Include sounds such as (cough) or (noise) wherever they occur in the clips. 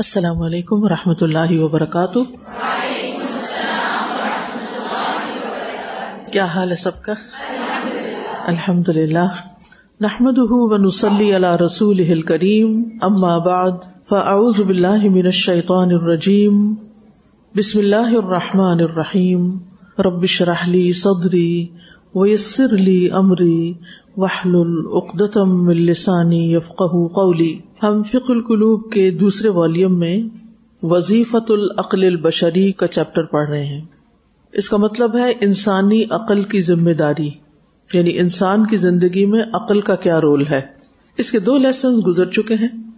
السلام علیکم و رحمۃ اللہ وبرکاتہ۔ کیا حال ہے سب کا؟ الحمد للہ نحمد ونسلی علی رسول کریم اما بعد، فاعوذ باللہ من الشیطان الرجیم۔ بسم اللہ الرحمٰن الرحیم۔ ربش رحلی صدری ویسر لی امری۔ وحل العقدم السانی یفق قولی ہم فق القلوب کے دوسرے والیوم میں وظیفت العقل البشری کا چیپٹر پڑھ رہے ہیں۔ اس کا مطلب ہے انسانی عقل کی ذمہ داری یعنی انسان کی زندگی میں عقل کا کیا رول ہے۔ اس کے دو لیسن گزر چکے ہیں۔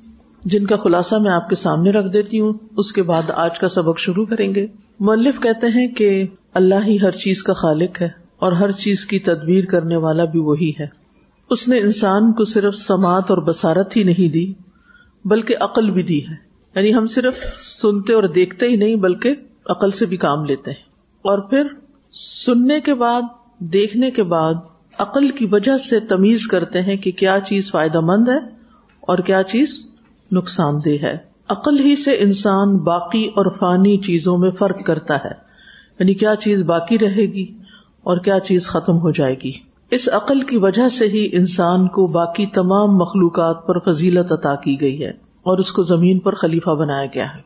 جن کا خلاصہ میں آپ کے سامنے رکھ دیتی ہوں، اس کے بعد آج کا سبق شروع کریں گے۔ مولف کہتے ہیں کہ اللہ ہی ہر چیز کا خالق ہے اور ہر چیز کی تدبیر کرنے والا بھی وہی ہے۔ اس نے انسان کو صرف سماعت اور بسارت ہی نہیں دی، بلکہ عقل بھی دی ہے۔ یعنی ہم صرف سنتے اور دیکھتے ہی نہیں، بلکہ عقل سے بھی کام لیتے ہیں۔ اور پھر سننے کے بعد، دیکھنے کے بعد عقل کی وجہ سے تمیز کرتے ہیں کہ کیا چیز فائدہ مند ہے اور کیا چیز نقصان دہ ہے۔ عقل ہی سے انسان باقی اور فانی چیزوں میں فرق کرتا ہے۔ یعنی کیا چیز باقی رہے گی اور کیا چیز ختم ہو جائے گی۔ اس عقل کی وجہ سے ہی انسان کو باقی تمام مخلوقات پر فضیلت عطا کی گئی ہے اور اس کو زمین پر خلیفہ بنایا گیا ہے۔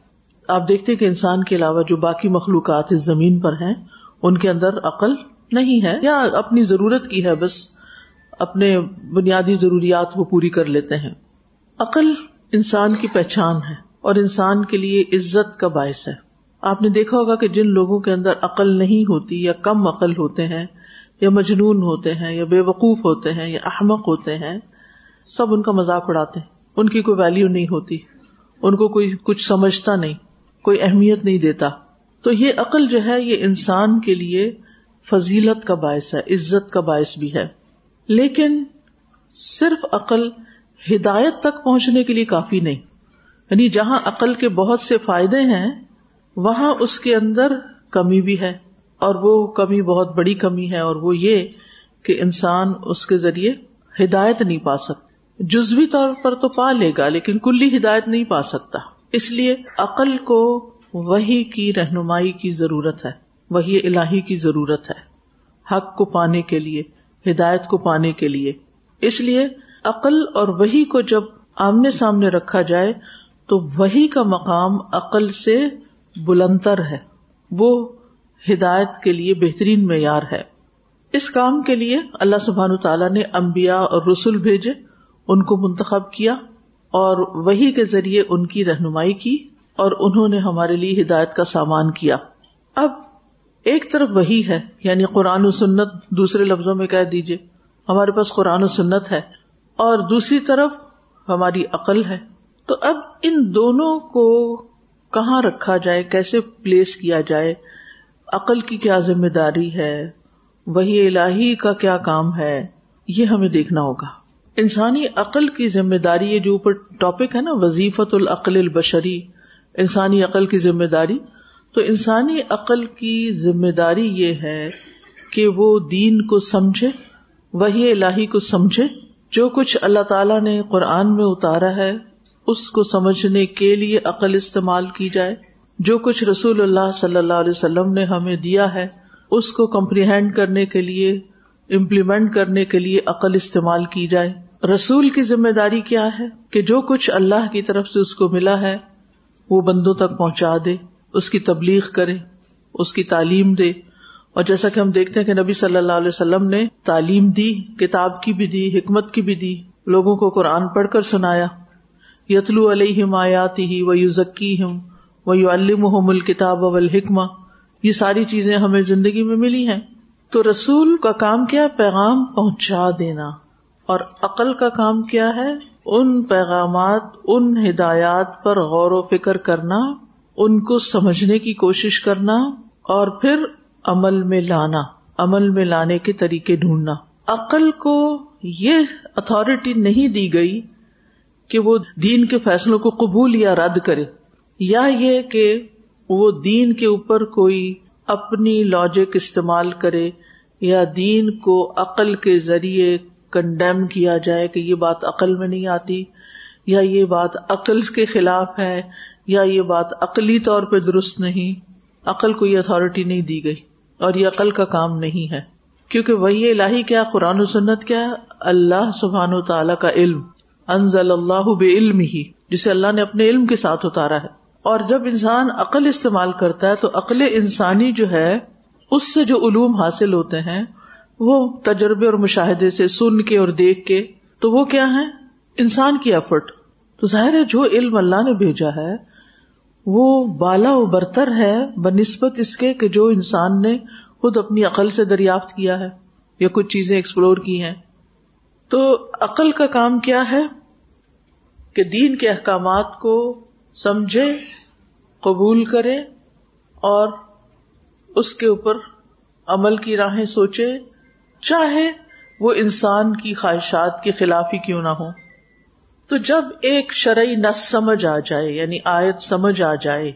آپ دیکھتے کہ انسان کے علاوہ جو باقی مخلوقات اس زمین پر ہیں، ان کے اندر عقل نہیں ہے یا اپنی ضرورت کی ہے، بس اپنے بنیادی ضروریات کو پوری کر لیتے ہیں۔ عقل انسان کی پہچان ہے اور انسان کے لیے عزت کا باعث ہے۔ آپ نے دیکھا ہوگا کہ جن لوگوں کے اندر عقل نہیں ہوتی یا کم عقل ہوتے ہیں یا مجنون ہوتے ہیں، یا بے وقوف ہوتے ہیں، یا احمق ہوتے ہیں، سب ان کا مذاق اڑاتے ہیں۔ ان کی کوئی ویلو نہیں ہوتی۔ ان کو کوئی کچھ سمجھتا نہیں، کوئی اہمیت نہیں دیتا۔ تو یہ عقل جو ہے، یہ انسان کے لیے فضیلت کا باعث ہے، عزت کا باعث بھی ہے۔ لیکن صرف عقل ہدایت تک پہنچنے کے لیے کافی نہیں۔ یعنی جہاں عقل کے بہت سے فائدے ہیں، وہاں اس کے اندر کمی بھی ہے۔ اور وہ کمی بہت بڑی کمی ہے اور وہ یہ کہ انسان اس کے ذریعے ہدایت نہیں پا سکتا۔ جزوی طور پر تو پا لے گا، لیکن کلی ہدایت نہیں پا سکتا۔ اس لیے عقل کو وہی کی رہنمائی کی ضرورت ہے وہی الہی کی ضرورت ہے۔ حق کو پانے کے لیے، ہدایت کو پانے کے لیے۔ اس لیے عقل اور وہی کو جب آمنے سامنے رکھا جائے، تو وہی کا مقام عقل سے بلندر ہے۔ وہ ہدایت کے لیے بہترین معیار ہے۔ اس کام کے لیے اللہ سبحان تعالیٰ نے امبیا اور رسول بھیجے، ان کو منتخب کیا اور وہی کے ذریعے ان کی رہنمائی کی اور انہوں نے ہمارے لیے ہدایت کا سامان کیا۔ اب ایک طرف وہی ہے یعنی قرآن و سنت دوسرے لفظوں میں کہہ دیجیے ہمارے پاس قرآن و سنت ہے اور دوسری طرف ہماری عقل ہے۔ تو اب ان دونوں کو کہاں رکھا جائے، کیسے پلیس کیا جائے؟ عقل کی کیا ذمہ داری ہے؟ وہی الہی کا کیا کام ہے؟ یہ ہمیں دیکھنا ہوگا۔ انسانی عقل کی ذمہ داری یہ جو اوپر ٹاپک ہے نا وظیفت العقل البشری، انسانی عقل کی ذمہ داری، تو انسانی عقل کی ذمہ داری یہ ہے کہ وہ دین کو سمجھے، وہی الہی کو سمجھے۔ جو کچھ اللہ تعالی نے قرآن میں اتارا ہے، اس کو سمجھنے کے لیے عقل استعمال کی جائے۔ جو کچھ رسول اللہ صلی اللہ علیہ وسلم نے ہمیں دیا ہے، اس کو کمپریہینڈ کرنے کے لیے امپلیمنٹ کرنے کے لیے عقل استعمال کی جائے۔ رسول کی ذمہ داری کیا ہے؟ کہ جو کچھ اللہ کی طرف سے اس کو ملا ہے، وہ بندوں تک پہنچا دے، اس کی تبلیغ کرے، اس کی تعلیم دے۔ اور جیسا کہ ہم دیکھتے ہیں کہ نبی صلی اللہ علیہ وسلم نے تعلیم دی، کتاب کی بھی دی، حکمت کی بھی دی، لوگوں کو قرآن پڑھ کر سنایا۔ یتلو علیہ آیاتی ہی و یوزکی ہم وہ یو الم الکتاب الحکمہ یہ ساری چیزیں ہمیں زندگی میں ملی ہیں۔ تو رسول کا کام کیا؟ پیغام پہنچا دینا۔ اور عقل کا کام کیا ہے؟ ان پیغامات، ان ہدایات پر غور و فکر کرنا، ان کو سمجھنے کی کوشش کرنا، اور پھر عمل میں لانا، عمل میں لانے کے طریقے ڈھونڈنا۔ عقل کو یہ اتارٹی نہیں دی گئی کہ وہ دین کے فیصلوں کو قبول یا رد کرے۔ یا یہ کہ وہ دین کے اوپر کوئی اپنی لاجک استعمال کرے یا دین کو عقل کے ذریعے کنڈیم کیا جائے کہ یہ بات عقل میں نہیں آتی، یا یہ بات عقل کے خلاف ہے، یا یہ بات عقلی طور پہ درست نہیں، عقل کو یہ اتارٹی نہیں دی گئی اور یہ عقل کا کام نہیں ہے۔ کیونکہ وہی الہی کیا، قرآن و سنت کیا؟ اللہ سبحان و تعالی کا علم، انزل اللہ بے علم ہی جسے اللہ نے اپنے علم کے ساتھ اتارا ہے۔ اور جب انسان عقل استعمال کرتا ہے تو عقل انسانی جو ہے، اس سے جو علوم حاصل ہوتے ہیں، وہ تجربے اور مشاہدے سے، سن کے اور دیکھ کے، تو وہ کیا ہے انسان کی ایفرٹ تو ظاہر ہے، جو علم اللہ نے بھیجا ہے، وہ بالا و برتر ہے بہ نسبت اس کے کہ جو انسان نے خود اپنی عقل سے دریافت کیا ہے، یا کچھ چیزیں ایکسپلور کی ہیں۔ تو عقل کا کام کیا ہے؟ کہ دین کے احکامات کو سمجھے قبول کرے اور اس کے اوپر عمل کی راہیں سوچے، چاہے وہ انسان کی خواہشات کے خلاف ہی کیوں نہ ہو تو جب ایک شرعی نس سمجھ آ جائے یعنی آیت سمجھ آ جائے،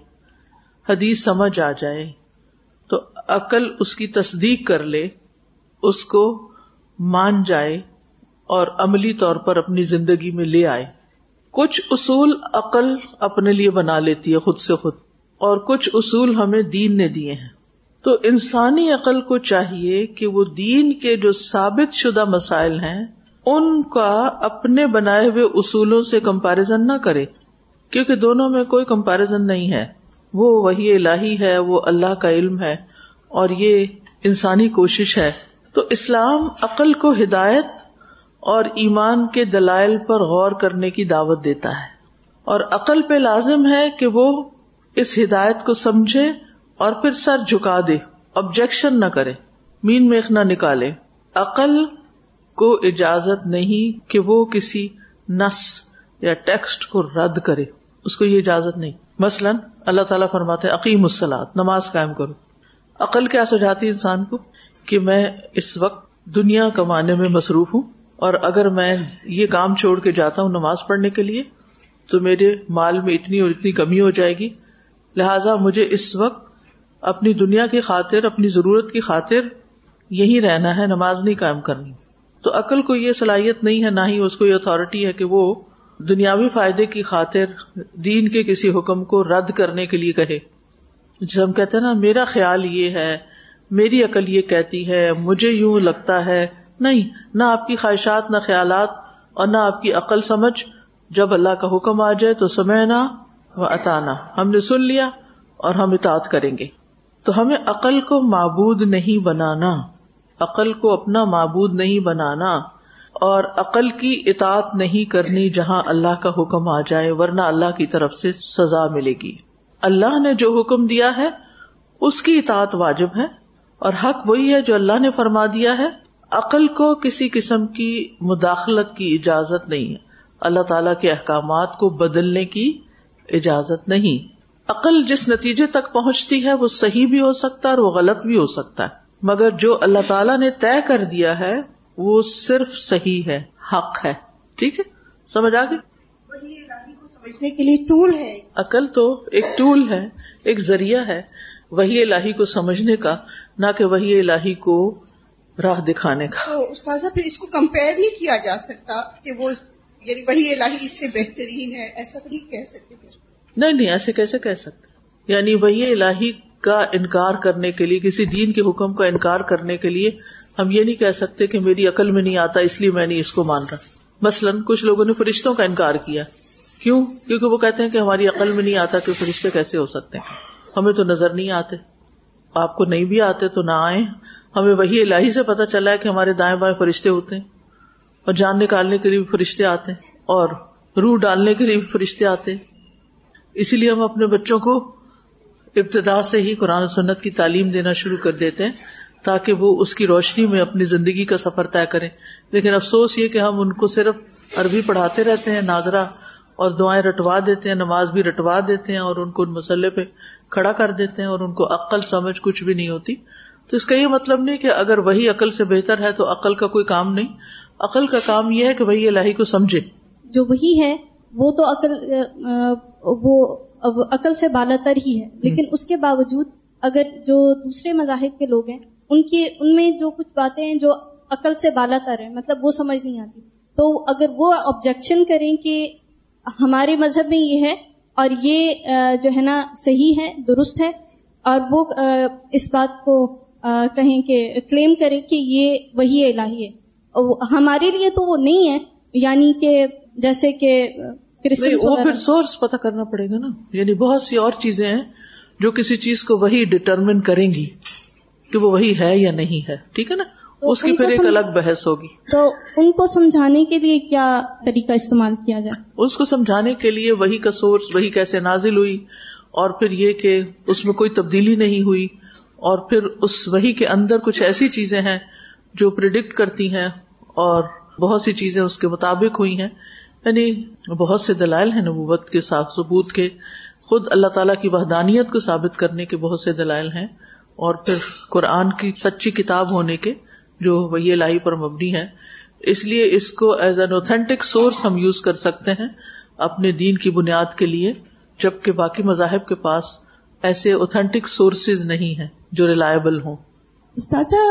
حدیث سمجھ آ جائے، تو عقل اس کی تصدیق کر لے، اس کو مان جائے اور عملی طور پر اپنی زندگی میں لے آئے۔ کچھ اصول عقل اپنے لیے بنا لیتی ہے خود سے خود، اور کچھ اصول ہمیں دین نے دیے ہیں۔ تو انسانی عقل کو چاہیے کہ وہ دین کے جو ثابت شدہ مسائل ہیں، ان کا اپنے بنائے ہوئے اصولوں سے کمپیرزن نہ کرے، کیونکہ دونوں میں کوئی کمپیرزن نہیں ہے۔ وہ وہی الہی ہے، وہ اللہ کا علم ہے، اور یہ انسانی کوشش ہے۔ تو اسلام عقل کو ہدایت اور ایمان کے دلائل پر غور کرنے کی دعوت دیتا ہے۔ اور عقل پہ لازم ہے کہ وہ اس ہدایت کو سمجھے اور پھر سر جھکا دے آبجیکشن نہ کرے، مین میخ نہ نکالے۔ عقل کو اجازت نہیں کہ وہ کسی نس یا ٹیکسٹ کو رد کرے، اس کو یہ اجازت نہیں۔ مثلاً اللہ تعالیٰ فرماتے عقیم السلاد نماز قائم کرو۔ عقل کیا سجاتی انسان کو؟ کہ میں اس وقت دنیا کمانے میں مصروف ہوں۔ اور اگر میں یہ کام چھوڑ کے جاتا ہوں نماز پڑھنے کے لیے، تو میرے مال میں اتنی اور اتنی کمی ہو جائے گی۔ لہذا مجھے اس وقت اپنی دنیا کی خاطر، اپنی ضرورت کی خاطر یہی رہنا ہے، نماز نہیں قائم کرنی۔ تو عقل کو یہ صلاحیت نہیں ہے، نہ ہی اس کو یہ اتارٹی ہے کہ وہ دنیاوی فائدے کی خاطر دین کے کسی حکم کو رد کرنے کے لیے کہے۔ جسے ہم کہتے ہیں نا، میرا خیال یہ ہے، میری عقل یہ کہتی ہے، مجھے یوں لگتا ہے۔ نہیں، نہ آپ کی خواہشات، نہ خیالات اور نہ آپ کی عقل سمجھ۔ جب اللہ کا حکم آ جائے تو سمے نہ اتانا ہم نے سن لیا اور ہم اطاعت کریں گے۔ تو ہمیں عقل کو معبود نہیں بنانا۔ عقل کو اپنا معبود نہیں بنانا۔ اور عقل کی اطاعت نہیں کرنی جہاں اللہ کا حکم آ جائے، ورنہ اللہ کی طرف سے سزا ملے گی۔ اللہ نے جو حکم دیا ہے، اس کی اطاعت واجب ہے۔ اور حق وہی ہے جو اللہ نے فرما دیا ہے۔ عقل کو کسی قسم کی مداخلت کی اجازت نہیں ہے۔ اللہ تعالی کے احکامات کو بدلنے کی اجازت نہیں۔ عقل جس نتیجے تک پہنچتی ہے وہ صحیح بھی ہو سکتا ہے اور وہ غلط بھی ہو سکتا ہے۔ مگر جو اللہ تعالیٰ نے طے کر دیا ہے وہ صرف صحیح ہے حق ہے۔ ٹھیک ہے؟ سمجھ آ گئی؟ سمجھنے کے لیے ٹول ہے۔ عقل تو ایک ٹول ہے ایک ذریعہ ہے۔ وہی الہی کو سمجھنے کا نہ کہ وہی الہی کو راہ دکھانے کا۔ استاذہ پھر اس کو کمپیئر نہیں کیا جا سکتا کہ وہ یعنی وہی الہی اس سے بہترین ہے ایسا تو نہیں کہہ سکتے نہیں نہیں ایسے کیسے کہہ سکتے؟ یعنی وہی الہی کا انکار کرنے کے لیے کسی دین کے حکم کا انکار کرنے کے لیے ہم یہ نہیں کہہ سکتے کہ میری عقل میں نہیں آتا اس لیے میں نہیں اس کو مان رہا۔ مثلاً کچھ لوگوں نے فرشتوں کا انکار کیا۔ کیوں؟ کیونکہ وہ کہتے ہیں کہ ہماری عقل میں نہیں آتا کہ فرشتے کیسے ہو سکتے ہیں۔ ہمیں تو نظر نہیں آتے۔ آپ کو نہیں بھی آتے تو نہ آئے ہمیں وہی الہی سے پتا چلا ہے کہ ہمارے دائیں بائیں فرشتے ہوتے ہیں اور جان نکالنے کے لیے بھی فرشتے آتے ہیں اور روح ڈالنے کے لیے بھی فرشتے آتے ہیں۔ اسی لیے ہم اپنے بچوں کو ابتدا سے ہی قرآن سنت کی تعلیم دینا شروع کر دیتے ہیں تاکہ وہ اس کی روشنی میں اپنی زندگی کا سفر طے کریں۔ لیکن افسوس یہ کہ ہم ان کو صرف عربی پڑھاتے رہتے ہیں، ناظرہ اور دعائیں رٹوا دیتے ہیں، نماز بھی رٹوا دیتے ہیں اور ان کو ان مسئلے پہ کھڑا کر دیتے ہیں اور ان کو عقل، سمجھ کچھ بھی نہیں ہوتی۔ تو اس کا یہ مطلب نہیں کہ اگر وہی عقل سے بہتر ہے تو عقل کا کوئی کام نہیں۔ عقل کا کام یہ ہے کہ وہی الہی کو سمجھے۔ جو وہی ہے وہ تو عقل وہ عقل سے بالا تر ہی ہے۔ لیکن اس کے باوجود اگر جو دوسرے مذاہب کے لوگ ہیں ان کے ان میں جو کچھ باتیں ہیں جو عقل سے بالا تر ہیں مطلب وہ سمجھ نہیں آتی۔ تو اگر وہ آبجیکشن کریں کہ ہمارے مذہب میں یہ ہے اور یہ جو ہے نا صحیح ہے درست ہے اور وہ اس بات کو کہیں کہ کلیم کرے کہ یہ وہی الہی ہے۔ ہمارے لیے تو وہ نہیں ہے۔ یعنی کہ جیسے کہ وہ پھر سورس پتہ کرنا پڑے گا نا۔ یعنی بہت سی اور چیزیں ہیں جو کسی چیز کو وہی ڈٹرمن کریں گی کہ وہ وہی ہے یا نہیں ہے۔ ٹھیک ہے نا؟ اس کی پھر ایک الگ بحث ہوگی۔ تو ان کو سمجھانے کے لیے کیا طریقہ استعمال کیا جائے؟ اس کو سمجھانے کے لیے وہی کا سورس وہی کیسے نازل ہوئی اور پھر یہ کہ اس میں کوئی تبدیلی نہیں ہوئی۔ اور پھر اس وہی کے اندر کچھ ایسی چیزیں ہیں جو پرڈکٹ کرتی ہیں اور بہت سی چیزیں اس کے مطابق ہوئی ہیں۔ یعنی بہت سے دلائل ہیں نبوت کے، صاف ثبوت کے، خود اللہ تعالیٰ کی وحدانیت کو ثابت کرنے کے بہت سے دلائل ہیں۔ اور پھر قرآن کی سچی کتاب ہونے کے جو وہی لائی پر مبنی ہے۔ اس لیے اس کو ایز این اوتھینٹک سورس ہم یوز کر سکتے ہیں اپنے دین کی بنیاد کے لیے، جبکہ باقی مذاہب کے پاس ایسے اوتھینٹک سورسز نہیں ہیں جو ریلائبل ہوں۔ استاذہ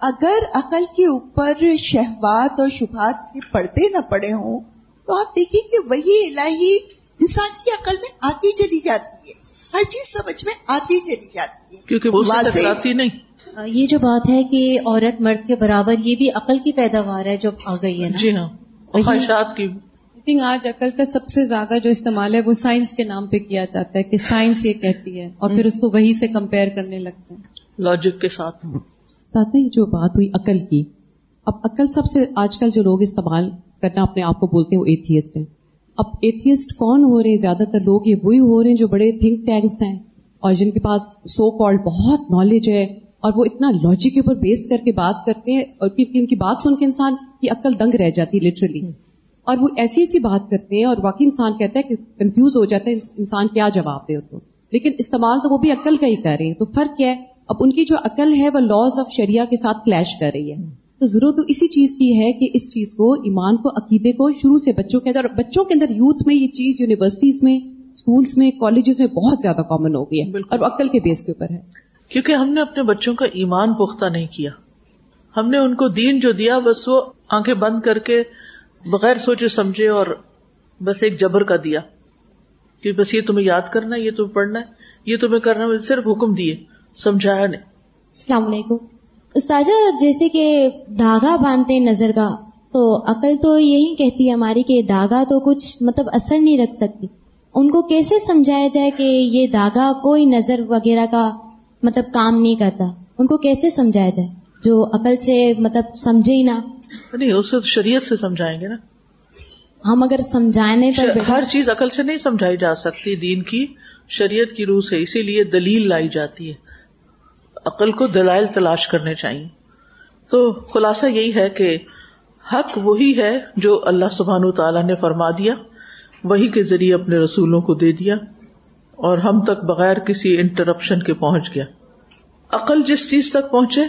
اگر عقل کے اوپر شہبات اور شبہات کے پڑتے نہ پڑے ہوں تو آپ دیکھیں کہ وہی الہی انسان کی عقل میں آتی چلی جاتی ہے۔ ہر چیز سمجھ میں آتی چلی جاتی ہے۔ کیونکہ وہ آتی نہیں۔ یہ جو بات ہے کہ عورت مرد کے برابر یہ بھی عقل کی پیداوار ہے جو آ گئی ہے جی ہاں۔ خواہشات کی تھنک آج عقل کا سب سے زیادہ جو استعمال ہے وہ سائنس کے نام پہ کیا جاتا ہے کہ سائنس یہ کہتی ہے اور پھر اس کو وہی سے کمپیئر کرنے لگتے ہیں۔ لاجک کے ساتھ۔ جو بات ہوئی عقل کی اب عقل سب سے آج کل جو لوگ استعمال کرنا اپنے آپ کو بولتے ہیں وہ ایتھیسٹ ہیں۔ اب ایتھیسٹ کون ہو رہے ہیں؟ زیادہ تر لوگ یہ وہی ہو رہے ہیں جو بڑے تھنک ٹینکس ہیں اور جن کے پاس سو کال بہت نالج ہے اور وہ اتنا لاجک کے اوپر بیس کر کے بات کرتے ہیں اور ان کی بات سن کے انسان کی عقل دنگ رہ جاتی لٹرلی اور وہ ایسی ایسی بات کرتے ہیں اور واقعی انسان کہتا ہے کہ کنفیوز ہو جاتا ہے انسان کیا جواب دے تو لیکن استعمال تو وہ بھی عقل کا ہی کر رہے ہیں۔ تو فرق کیا ہے؟ اب ان کی جو عقل ہے وہ لاز آف شریعہ کے ساتھ کلیش کر رہی ہے۔ تو ضرورت تو اسی چیز کی ہے کہ اس چیز کو ایمان کو عقیدے کو شروع سے بچوں کے اندر بچوں کے اندر یوتھ میں یہ چیز یونیورسٹیز میں اسکولس میں کالجز میں بہت زیادہ کامن ہو گئی ہے۔ اور عقل کے بیس کے اوپر ہے۔ کیونکہ ہم نے اپنے بچوں کا ایمان پختہ نہیں کیا۔ ہم نے ان کو دین جو دیا بس وہ آنکھیں بند کر کے بغیر سوچے سمجھے اور بس ایک جبر کا دیا کہ بس یہ تمہیں یاد کرنا یہ تمہیں پڑھنا ہے، یہ تمہیں کرنا ہے، صرف حکم دیے، سمجھایا نہیں۔ السلام علیکم۔ استاذ جیسے کہ دھاگا باندھتے نظر کا، تو عقل تو یہی کہتی ہے ہماری کہ دھاگا تو کچھ مطلب اثر نہیں رکھ سکتی۔ ان کو کیسے سمجھایا جائے کہ یہ دھاگا کوئی نظر وغیرہ کا مطلب کام نہیں کرتا؟ ان کو کیسے سمجھایا جائے؟ جو عقل سے مطلب سمجھے ہی نہ۔ نہیں اسے شریعت سے سمجھائیں گے نا۔ ہم اگر سمجھانے پر ہر چیز عقل سے نہیں سمجھائی جا سکتی دین کی شریعت کی روح سے اسی لیے دلیل لائی جاتی ہے۔ عقل کو دلائل تلاش کرنے چاہیے۔ تو خلاصہ یہی ہے کہ حق وہی ہے جو اللہ سبحان تعالیٰ نے فرما دیا وہی کے ذریعے اپنے رسولوں کو دے دیا اور ہم تک بغیر کسی انٹرپشن کے پہنچ گیا۔ عقل جس چیز تک پہنچے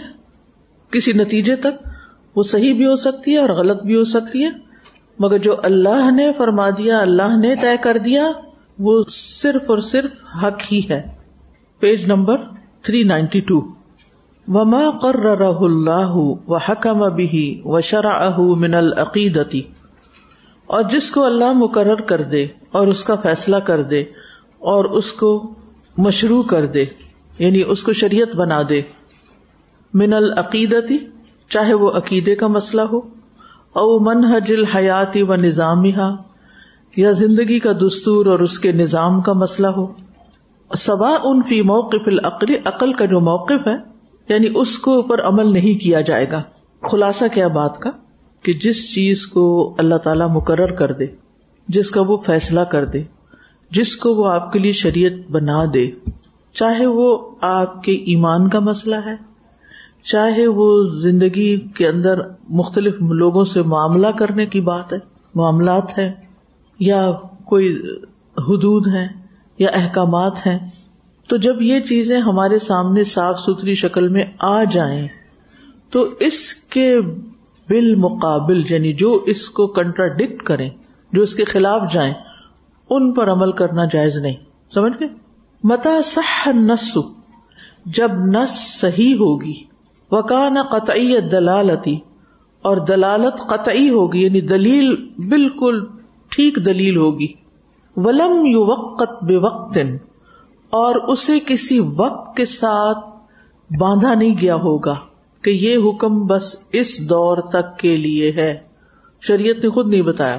کسی نتیجے تک وہ صحیح بھی ہو سکتی ہے اور غلط بھی ہو سکتی ہے۔ مگر جو اللہ نے فرما دیا، اللہ نے طے کر دیا، وہ صرف اور صرف حق ہی ہے۔ Page number three ninety two. وما قرر اللہ و حکم بھی و شرح من العقیدتی اور جس کو اللہ مقرر کر دے اور اس کا فیصلہ کر دے اور اس کو مشروع کر دے یعنی اس کو شریعت بنا دے۔ من العقیدتی چاہے وہ عقیدے کا مسئلہ ہو، او منحج الحیاتی و نظام یا زندگی کا دستور اور اس کے نظام کا مسئلہ ہو۔ سوا ان فی موقف العقل، عقل کا جو موقف ہے یعنی اس کو اوپر عمل نہیں کیا جائے گا۔ خلاصہ کیا بات کا؟ کہ جس چیز کو اللہ تعالی مقرر کر دے، جس کا وہ فیصلہ کر دے، جس کو وہ آپ کے لیے شریعت بنا دے، چاہے وہ آپ کے ایمان کا مسئلہ ہے چاہے وہ زندگی کے اندر مختلف لوگوں سے معاملہ کرنے کی بات ہے، معاملات ہے یا کوئی حدود ہے یا احکامات ہیں، تو جب یہ چیزیں ہمارے سامنے صاف ستھری شکل میں آ جائیں، تو اس کے بالمقابل یعنی جو اس کو کنٹراڈکٹ کریں، جو اس کے خلاف جائیں، ان پر عمل کرنا جائز نہیں۔ سمجھ گئے؟ متا صح نس جب نس صحیح ہوگی وکان قطعی دلالتی اور دلالت قطعی ہوگی یعنی دلیل بالکل ٹھیک دلیل ہوگی۔ ولم یو وقت بے وقت اور اسے کسی وقت کے ساتھ باندھا نہیں گیا ہوگا کہ یہ حکم بس اس دور تک کے لیے ہے۔ شریعت نے خود نہیں بتایا۔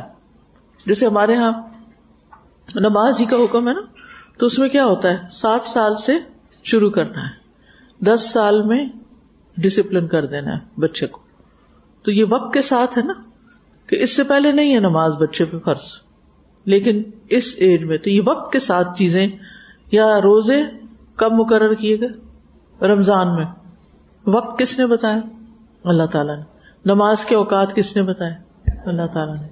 جیسے ہمارے یہاں نماز ہی کا حکم ہے نا، تو اس میں کیا ہوتا ہے؟ سات سال سے شروع کرنا ہے۔ دس سال میں ڈسپلن کر دینا ہے بچے کو۔ تو یہ وقت کے ساتھ ہے نا کہ اس سے پہلے نہیں ہے نماز بچے پہ فرض۔ لیکن اس ایج میں تو یہ وقت کے ساتھ چیزیں یا روزے کب مقرر کیے گئے؟ رمضان میں۔ وقت کس نے بتایا؟ اللہ تعالیٰ نے۔ نماز کے اوقات کس نے بتایا اللہ تعالیٰ نے۔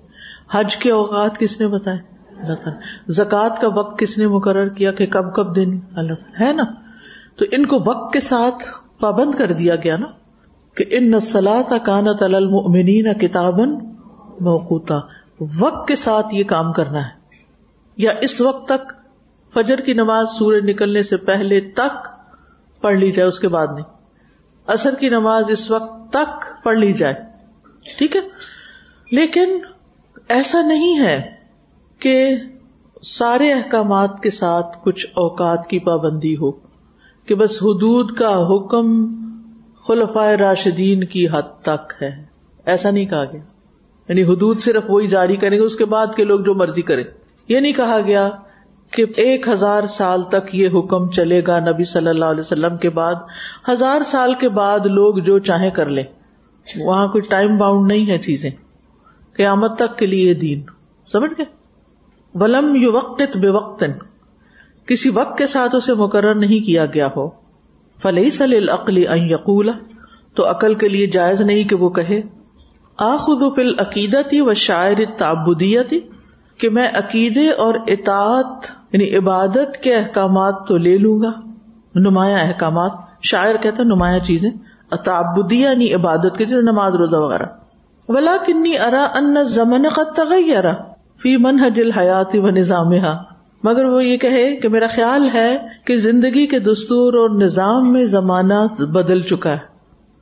حج کے اوقات کس نے بتایا اللہ تعالیٰ زکوٰۃ کا وقت کس نے مقرر کیا کہ کب کب دینی اللہ تعالیٰ ہے نا؟ تو ان کو وقت کے ساتھ پابند کر دیا گیا نا کہ ان نسلات کانت المنین کتابن موقوتا۔ وقت کے ساتھ یہ کام کرنا ہے۔ یا اس وقت تک فجر کی نماز سورج نکلنے سے پہلے تک پڑھ لی جائے، اس کے بعد نہیں۔ اثر کی نماز اس وقت تک پڑھ لی جائے۔ ٹھیک ہے؟ لیکن ایسا نہیں ہے کہ سارے احکامات کے ساتھ کچھ اوقات کی پابندی ہو۔ کہ بس حدود کا حکم خلفائے راشدین کی حد تک ہے۔ ایسا نہیں کہا گیا۔ یعنی حدود صرف وہی جاری کریں گے، اس کے بعد کے لوگ جو مرضی کریں۔ یہ نہیں کہا گیا کہ ایک ہزار سال تک یہ حکم چلے گا نبی صلی اللہ علیہ وسلم کے بعد۔ ہزار سال کے بعد لوگ جو چاہیں کر لیں۔ وہاں کوئی ٹائم باؤنڈ نہیں ہے چیزیں۔ قیامت تک کے لیے دین۔ سمجھ گئے؟ ولم یو وقت بے وقت کسی وقت کے ساتھ اسے مقرر نہیں کیا گیا ہو۔ فلح سل عقلی یقولا تو عقل کے لیے جائز نہیں کہ وہ کہے۔ آخد فل عقیدتی و شاعر تعبدیتی کہ میں عقیدے اور اطاعت یعنی عبادت کے احکامات تو لے لوں گا۔ نمایاں احکامات۔ شاعر کہتا نمایاں چیزیں۔ تعبدیہ یعنی عبادت کے جیسے نماز، روزہ وغیرہ۔ ولا کنی ارا ان زمن قد تغیرا فی منہج الحیات و نظامها مگر وہ یہ کہے کہ میرا خیال ہے کہ زندگی کے دستور اور نظام میں زمانہ بدل چکا ہے۔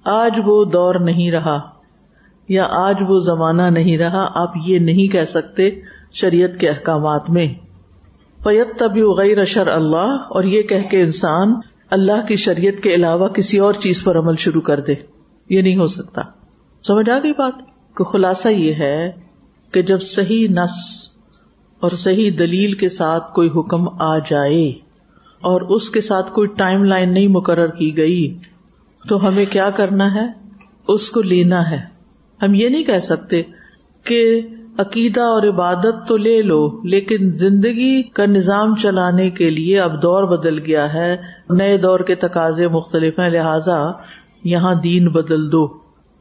آج وہ دور نہیں رہا یا آج وہ زمانہ نہیں رہا، آپ یہ نہیں کہہ سکتے شریعت کے احکامات میں۔ فیت طبی غیر اشر اللہ اور یہ کہہ کے انسان اللہ کی شریعت کے علاوہ کسی اور چیز پر عمل شروع کر دے۔ یہ نہیں ہو سکتا۔ سمجھ آ گئی بات؟ کہ خلاصہ یہ ہے کہ جب صحیح نس اور صحیح دلیل کے ساتھ کوئی حکم آ جائے اور اس کے ساتھ کوئی ٹائم لائن نہیں مقرر کی گئی، تو ہمیں کیا کرنا ہے؟ اس کو لینا ہے۔ ہم یہ نہیں کہہ سکتے کہ عقیدہ اور عبادت تو لے لو، لیکن زندگی کا نظام چلانے کے لیے اب دور بدل گیا ہے۔ نئے دور کے تقاضے مختلف ہیں، لہذا یہاں دین بدل دو۔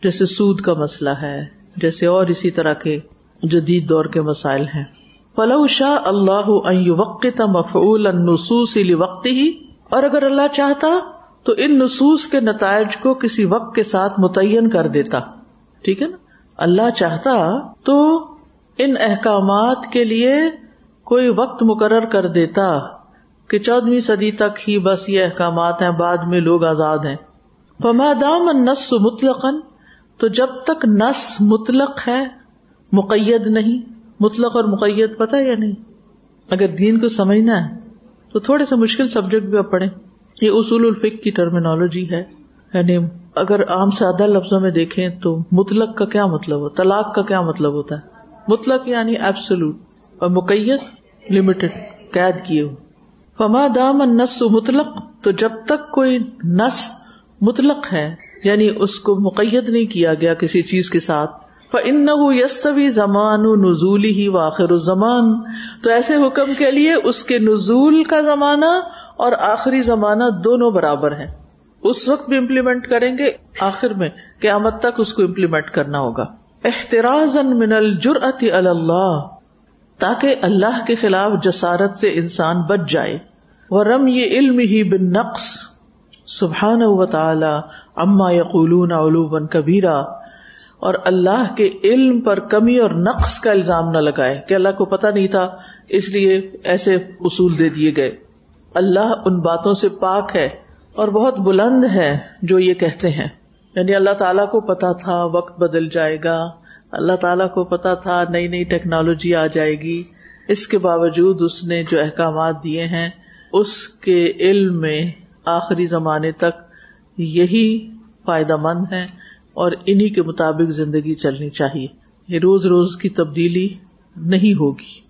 جیسے سود کا مسئلہ ہے، جیسے اور اسی طرح کے جدید دور کے مسائل ہیں۔ فلو شاہ اللہ وقت مفعول النصوص وقت ہی اور اگر اللہ چاہتا تو ان نصوص کے نتائج کو کسی وقت کے ساتھ متعین کر دیتا۔ ٹھیک ہے نا؟ اللہ چاہتا تو ان احکامات کے لیے کوئی وقت مقرر کر دیتا کہ چودہویں صدی تک ہی بس یہ احکامات ہیں، بعد میں لوگ آزاد ہیں۔ فمادام نس مطلق تو جب تک نس مطلق ہے، مقید نہیں۔ مطلق اور مقید پتہ یا نہیں؟ اگر دین کو سمجھنا ہے، تو تھوڑے سے مشکل سبجیکٹ بھی اب پڑھیں۔ یہ اصول الفق کی ٹرمینالوجی ہے۔ یعنی اگر عام سادہ لفظوں میں دیکھیں تو مطلق کا کیا مطلب ہو طلاق کا کیا مطلب ہوتا ہے؟ مطلق یعنی ایبسلوٹ اور مقیت لمیٹڈ قید کیے ہو فما دام نس مطلق، تو جب تک کوئی نس مطلق ہے یعنی اس کو مقید نہیں کیا گیا کسی چیز کے ساتھ ان یستوی زمان نزولی ہی واخر زمان تو ایسے حکم کے لیے اس کے نزول کا زمانہ اور آخری زمانہ دونوں برابر ہیں۔ اس وقت بھی امپلیمنٹ کریں گے، آخر میں قیامت تک اس کو امپلیمنٹ کرنا ہوگا۔ احتراز من الجرأت اللہ، تاکہ اللہ کے خلاف جسارت سے انسان بچ جائے۔ وہ رم یہ علم ہی بن نقص سبحان و تعالی اما یقولون علوبا کبیرا۔ اور اللہ کے علم پر کمی اور نقص کا الزام نہ لگائے کہ اللہ کو پتا نہیں تھا، اس لیے ایسے اصول دے دیے گئے۔ اللہ ان باتوں سے پاک ہے اور بہت بلند ہے جو یہ کہتے ہیں۔ یعنی اللہ تعالیٰ کو پتا تھا وقت بدل جائے گا، اللہ تعالیٰ کو پتا تھا نئی نئی ٹیکنالوجی آ جائے گی۔ اس کے باوجود اس نے جو احکامات دیے ہیں، اس کے علم میں آخری زمانے تک یہی فائدہ مند ہے اور انہی کے مطابق زندگی چلنی چاہیے۔ یہ روز روز کی تبدیلی نہیں ہوگی۔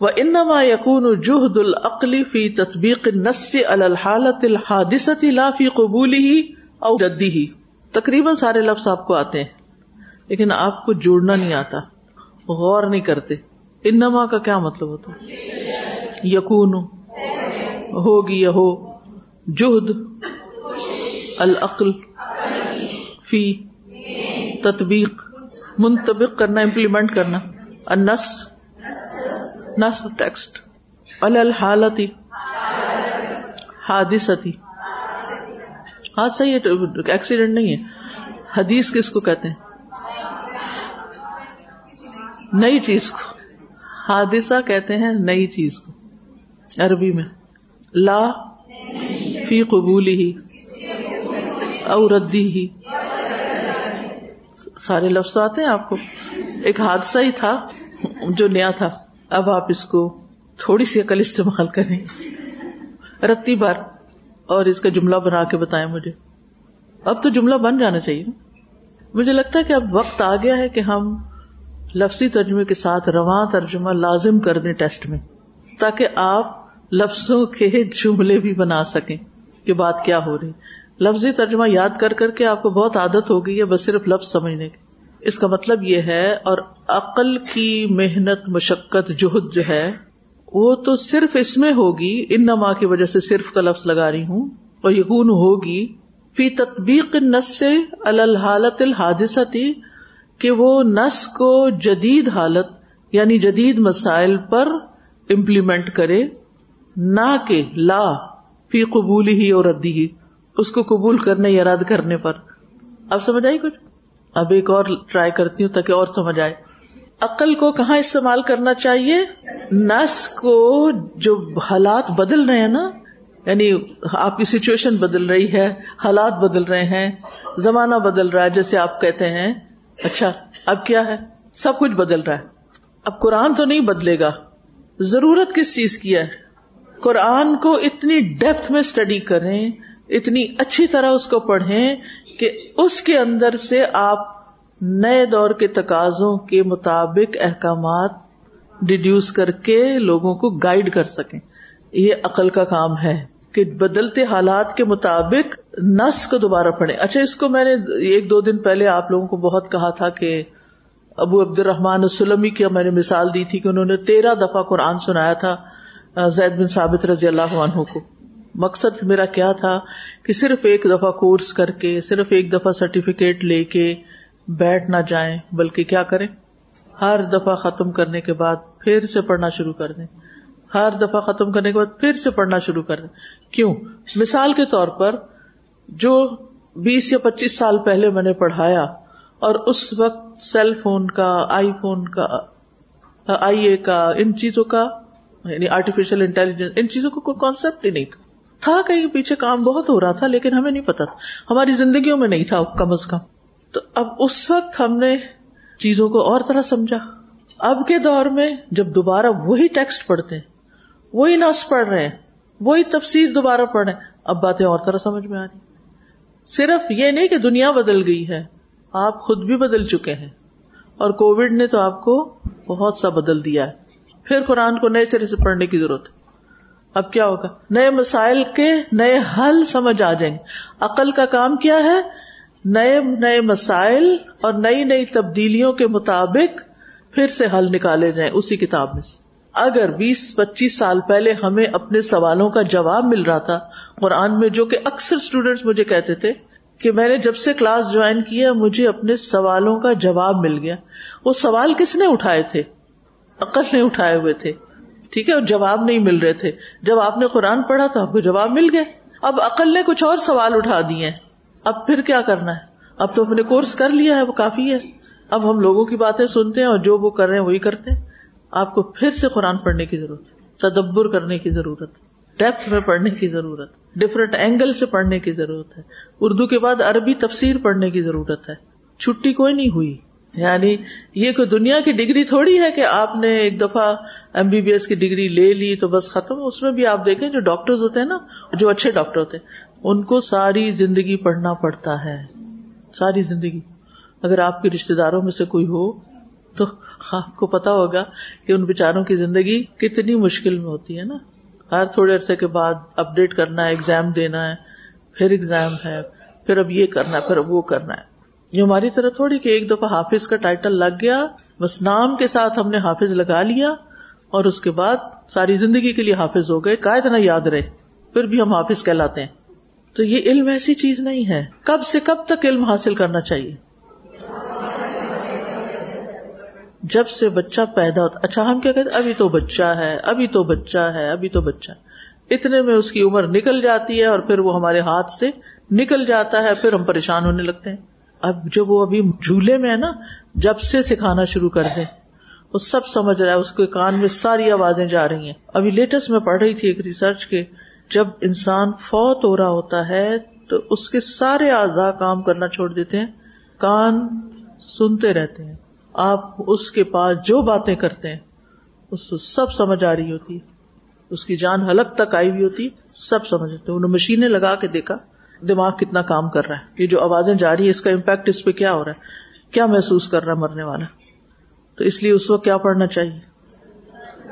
وہ انما یقون جہد العقلی فی تطبیق نس الحالت الحادثتی لا فی قبول ہی اور ردی ہی تقریباً سارے لفظ آپ کو آتے ہیں، لیکن آپ کو جوڑنا نہیں آتا، غور نہیں کرتے۔ انما کا کیا مطلب ہوتا؟ یقون ہوگی یا ہو جہد العقل فی تطبیق منتبق کرنا امپلیمنٹ کرنا۔ انس نس ٹیکسٹ الحالتی حادثتی حادثہ یہ ایکسیڈنٹ نہیں ہے۔ حدیث کس کو کہتے ہیں؟ نئی چیز کو۔ حادثہ کہتے ہیں نئی چیز کو۔ عربی میں۔ لا فی قبولی ہی او ردی ہی سارے لفظ آتے ہیں، آپ کو ایک حادثہ ہی تھا، جو نیا تھا۔ اب آپ اس کو تھوڑی سی عقل استعمال کریں۔ رتی بار، اور اس کا جملہ بنا کے بتائیں مجھے۔ اب تو جملہ بن جانا چاہیے۔ مجھے لگتا ہے کہ اب وقت آ گیا ہے کہ ہم لفظی ترجمے کے ساتھ رواں ترجمہ لازم کر دیں ٹیسٹ میں، تاکہ آپ لفظوں کے جملے بھی بنا سکیں کہ بات کیا ہو رہی۔ لفظی ترجمہ یاد کر کر کے آپ کو بہت عادت ہو گئی ہے بس صرف لفظ سمجھنے کی۔ اس کا مطلب یہ ہے اور عقل کی محنت، مشقت، جہد جو ہے، وہ تو صرف اس میں ہوگی ان نما کی وجہ سے صرف کا لفظ لگا رہی ہوں، اور یقون ہوگی، فی تطبیق نس سے الحالت الحادثتی کہ وہ نس کو جدید حالت یعنی جدید مسائل پر امپلیمنٹ کرے، نہ کہ لا، فی قبولی ہی اور ردی ہی اس کو قبول کرنے یا رد کرنے پر۔ اب سمجھ آئی کچھ؟ اب ایک اور ٹرائی کرتی ہوں تاکہ اور سمجھ آئے۔ عقل کو کہاں استعمال کرنا چاہیے؟ نس کو جو حالات بدل رہے ہیں نا یعنی آپ کی سچویشن بدل رہی ہے، حالات بدل رہے ہیں، زمانہ بدل رہا ہے، جیسے آپ کہتے ہیں۔ اچھا اب کیا ہے؟ سب کچھ بدل رہا ہے۔ اب قرآن تو نہیں بدلے گا۔ ضرورت کس چیز کی ہے؟ قرآن کو اتنی ڈیپتھ میں اسٹڈی کریں اتنی اچھی طرح اس کو پڑھیں کہ اس کے اندر سے آپ نئے دور کے تقاضوں کے مطابق احکامات ڈیڈیوس کر کے لوگوں کو گائیڈ کر سکیں۔ یہ عقل کا کام ہے کہ بدلتے حالات کے مطابق نس کو دوبارہ پڑھیں۔ اچھا اس کو میں نے ایک دو دن پہلے آپ لوگوں کو بہت کہا تھا کہ ابو عبد الرحمان السلمی کی میں نے مثال دی تھی کہ انہوں نے تیرہ دفعہ قرآن سنایا تھا، زید بن ثابت رضی اللہ عنہ کو۔ مقصد میرا کیا تھا کہ صرف ایک دفعہ کورس کر کے، صرف ایک دفعہ سرٹیفکیٹ لے کے بیٹھ نہ جائیں، بلکہ کیا کریں؟ ہر دفعہ ختم کرنے کے بعد پھر سے پڑھنا شروع کر دیں۔ ہر دفعہ ختم کرنے کے بعد پھر سے پڑھنا شروع کر دیں۔ کیوں؟ مثال کے طور پر جو بیس یا پچیس سال پہلے میں نے پڑھایا اور اس وقت سیل فون کا آئی فون کا، آئی اے کا، ان چیزوں کا یعنی آرٹیفیشل انٹیلیجنس ان چیزوں کا کوئی کانسیپٹ ہی نہیں تھا۔ تھا کہیں پیچھے کام بہت ہو رہا تھا، لیکن ہمیں نہیں پتا ہماری زندگیوں میں نہیں تھا کم از کم۔ تو اب اس وقت ہم نے چیزوں کو اور طرح سمجھا۔ اب کے دور میں جب دوبارہ وہی ٹیکسٹ پڑھتے ہیں، وہی نس پڑھ رہے ہیں، وہی تفسیر دوبارہ پڑھ رہے ہیں، اب باتیں اور طرح سمجھ میں آ رہی صرف یہ نہیں کہ دنیا بدل گئی ہے، آپ خود بھی بدل چکے ہیں۔ اور کووڈ نے تو آپ کو بہت سا بدل دیا ہے۔ پھر قرآن کو نئے سرے سے پڑھنے کی ضرورت ہے۔ اب کیا ہوگا؟ نئے مسائل کے نئے حل سمجھ آ جائیں گے۔ عقل کا کام کیا ہے؟ نئے نئے مسائل اور نئی نئی تبدیلیوں کے مطابق پھر سے حل نکالے جائیں اسی کتاب میں سے۔ اگر بیس، پچیس سال پہلے ہمیں اپنے سوالوں کا جواب مل رہا تھا، قرآن میں جو کہ اکثر اسٹوڈینٹس مجھے کہتے تھے کہ میں نے جب سے کلاس جوائن کیا مجھے اپنے سوالوں کا جواب مل گیا۔ وہ سوال کس نے اٹھائے تھے؟ عقل نے اٹھائے ہوئے تھے۔ ٹھیک ہے، اور جواب نہیں مل رہے تھے۔ جب آپ نے قرآن پڑھا تو آپ کو جواب مل گیا اب عقل نے کچھ اور سوال اٹھا دیے اب پھر کیا کرنا ہے؟ اب تو اپنے کورس کر لیا ہے، وہ کافی ہے۔ اب ہم لوگوں کی باتیں سنتے ہیں اور جو وہ کر رہے ہیں وہی کرتے ہیں۔ آپ کو پھر سے قرآن پڑھنے کی ضرورت ہے۔ تدبر کرنے کی ضرورت ڈیپتھ میں پڑھنے کی ضرورت ڈفرینٹ اینگل سے پڑھنے کی ضرورت ہے۔ اردو کے بعد عربی تفسیر پڑھنے کی ضرورت ہے۔ چھٹی کوئی نہیں ہوئی۔ یعنی یہ کوئی دنیا کی ڈگری تھوڑی ہے کہ آپ نے ایک دفعہ ایم بی بی ایس کی ڈگری لے لی تو بس ختم۔ اس میں بھی آپ دیکھیں جو ڈاکٹر ہوتے ہیں نا، جو اچھے ڈاکٹر ہوتے ہیں، ان کو ساری زندگی پڑھنا پڑتا ہے۔ ساری زندگی۔ اگر آپ کے رشتے داروں میں سے کوئی ہو، تو آپ کو پتا ہوگا کہ ان بےچاروں کی زندگی کتنی مشکل میں ہوتی ہے نا۔ ہر تھوڑے عرصے کے بعد اپڈیٹ کرنا ہے ایگزام دینا ہے، پھر ایگزام ہے، پھر اب یہ کرنا ہے، پھر اب وہ کرنا ہے۔ یہ ہماری طرح تھوڑی کہ ایک دفعہ حافظ کا ٹائٹل لگ گیا، بس نام کے ساتھ ہم نے حافظ لگا لیا۔ اور اس کے بعد ساری زندگی کے لیے حافظ ہو گئے کا اتنا یاد رہے، پھر بھی ہم حافظ کہلاتے ہیں۔ تو یہ علم ایسی چیز نہیں ہے۔ کب سے کب تک علم حاصل کرنا چاہیے؟ جب سے بچہ پیدا ہوتا اچھا ہم کیا کہتے ابھی تو بچہ ہے، ابھی تو بچہ ہے، ابھی تو بچہ اتنے میں اس کی عمر نکل جاتی ہے اور پھر وہ ہمارے ہاتھ سے نکل جاتا ہے، پھر ہم پریشان ہونے لگتے ہیں۔ اب جب وہ ابھی جھولے میں ہے نا، جب سے سکھانا شروع کر دیں۔ وہ سب سمجھ رہا ہے، اس کے کان میں ساری آوازیں جا رہی ہیں۔ ابھی لیٹسٹ میں پڑھ رہی تھی ایک ریسرچ کے، جب انسان فوت ہو رہا ہوتا ہے، تو اس کے سارے اعضاء کام کرنا چھوڑ دیتے ہیں، کان سنتے رہتے ہیں۔ آپ اس کے پاس جو باتیں کرتے ہیں، اس کو سب سمجھ آ رہی ہوتی۔ اس کی جان حلق تک آئی ہوئی ہوتی، سب سمجھتے انہوں نے مشینیں لگا کے دیکھا، دماغ کتنا کام کر رہا ہے۔ یہ جو آوازیں جا رہی ہے اس کا امپیکٹ اس پہ کیا ہو رہا ہے؟ کیا محسوس کر رہا ہے مرنے والا؟ تو اس لیے اس وقت کیا پڑھنا چاہیے؟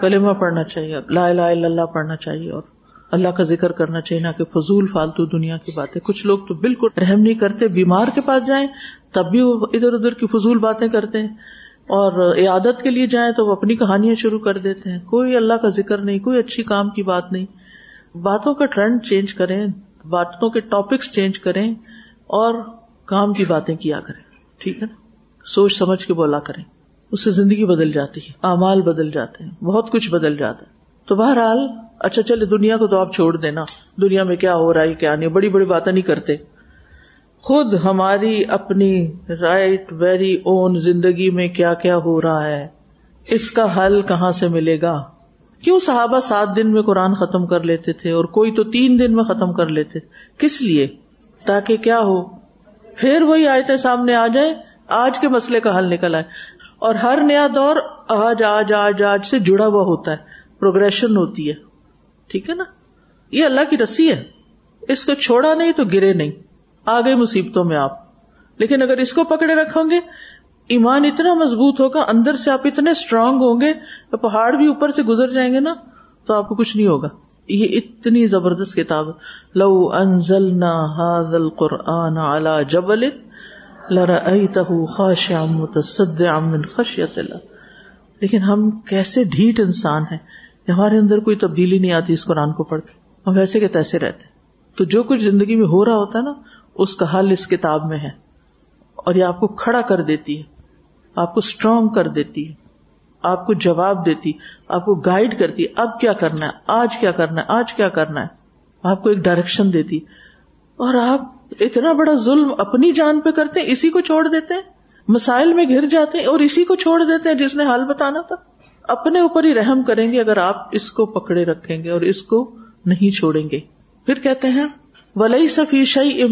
کلمہ پڑھنا چاہیے لا الہ الا اللہ پڑھنا چاہیے اور اللہ کا ذکر کرنا چاہیے، نہ کہ فضول فالتو دنیا کی باتیں۔ کچھ لوگ تو بالکل رحم نہیں کرتے، بیمار کے پاس جائیں تب بھی وہ ادھر ادھر کی فضول باتیں کرتے ہیں۔ اور عیادت کے لیے جائیں تو وہ اپنی کہانیاں شروع کر دیتے ہیں۔ کوئی اللہ کا ذکر نہیں، کوئی اچھی کام کی بات نہیں۔ باتوں کا ٹرینڈ چینج کریں، باتوں کے ٹاپکس چینج کریں اور کام کی باتیں کیا کریں۔ ٹھیک ہے نا؟ سوچ سمجھ کے بولا کریں۔ اس سے زندگی بدل جاتی ہے، اعمال بدل جاتے ہیں، بہت کچھ بدل جاتا ہے۔ تو بہرحال اچھا چلے، دنیا کو تو آپ چھوڑ دینا۔ دنیا میں کیا ہو رہا ہے، کیا نہیں، بڑی بڑی باتیں نہیں کرتے۔ خود ہماری اپنی رائٹ ویری اون زندگی میں کیا کیا ہو رہا ہے۔ اس کا حل کہاں سے ملے گا؟ کیوں صحابہ سات دن میں قرآن ختم کر لیتے تھے اور کوئی تو تین دن میں ختم کر لیتے کس لیے؟ تاکہ کیا ہو؟ پھر وہی آیتیں سامنے آ جائیں۔ آج کے مسئلے کا حل نکل آئے۔ اور ہر نیا دور آج آج آج آج سے جڑا ہوا ہوتا ہے پروگرشن ہوتی ہے۔ ٹھیک ہے نا؟ یہ اللہ کی رسی ہے۔ اس کو چھوڑا نہیں تو گرے نہیں۔ آ گئے مصیبتوں میں آپ۔ لیکن اگر اس کو پکڑے رکھو گے، ایمان اتنا مضبوط ہوگا، اندر سے آپ اتنے اسٹرانگ ہوں گے تو پہاڑ بھی اوپر سے گزر جائیں گے نا، تو آپ کو کچھ نہیں ہوگا۔ یہ اتنی زبردست کتاب لو انزل قرآن اعلی جبل لرأيته خاشعا متصدعا من خشیت اللہ لیکن ہم کیسے ڈھیٹ انسان ہیں؟ ہمارے اندر کوئی تبدیلی نہیں آتی اس قرآن کو پڑھ کے۔ ہم ویسے کے تیسے رہتے تو جو کچھ زندگی میں ہو رہا ہوتا ہے نا، اس کا حل اس کتاب میں ہے۔ اور یہ آپ کو کھڑا کر دیتی ہے۔ آپ کو اسٹرانگ کر دیتی ہے۔ آپ کو جواب دیتی آپ کو گائڈ کرتی اب کیا کرنا ہے؟ آج کیا کرنا ہے؟ آج کیا کرنا ہے؟ آپ کو ایک ڈائریکشن دیتی اور آپ اتنا بڑا ظلم اپنی جان پہ کرتے ہیں، اسی کو چھوڑ دیتے ہیں، مسائل میں گر جاتے ہیں اور اسی کو چھوڑ دیتے ہیں، جس نے حال بتانا تھا۔ اپنے اوپر ہی رحم کریں گے اگر آپ اس کو پکڑے رکھیں گے اور اس کو نہیں چھوڑیں گے۔ پھر کہتے ہیں ولی صفی شعی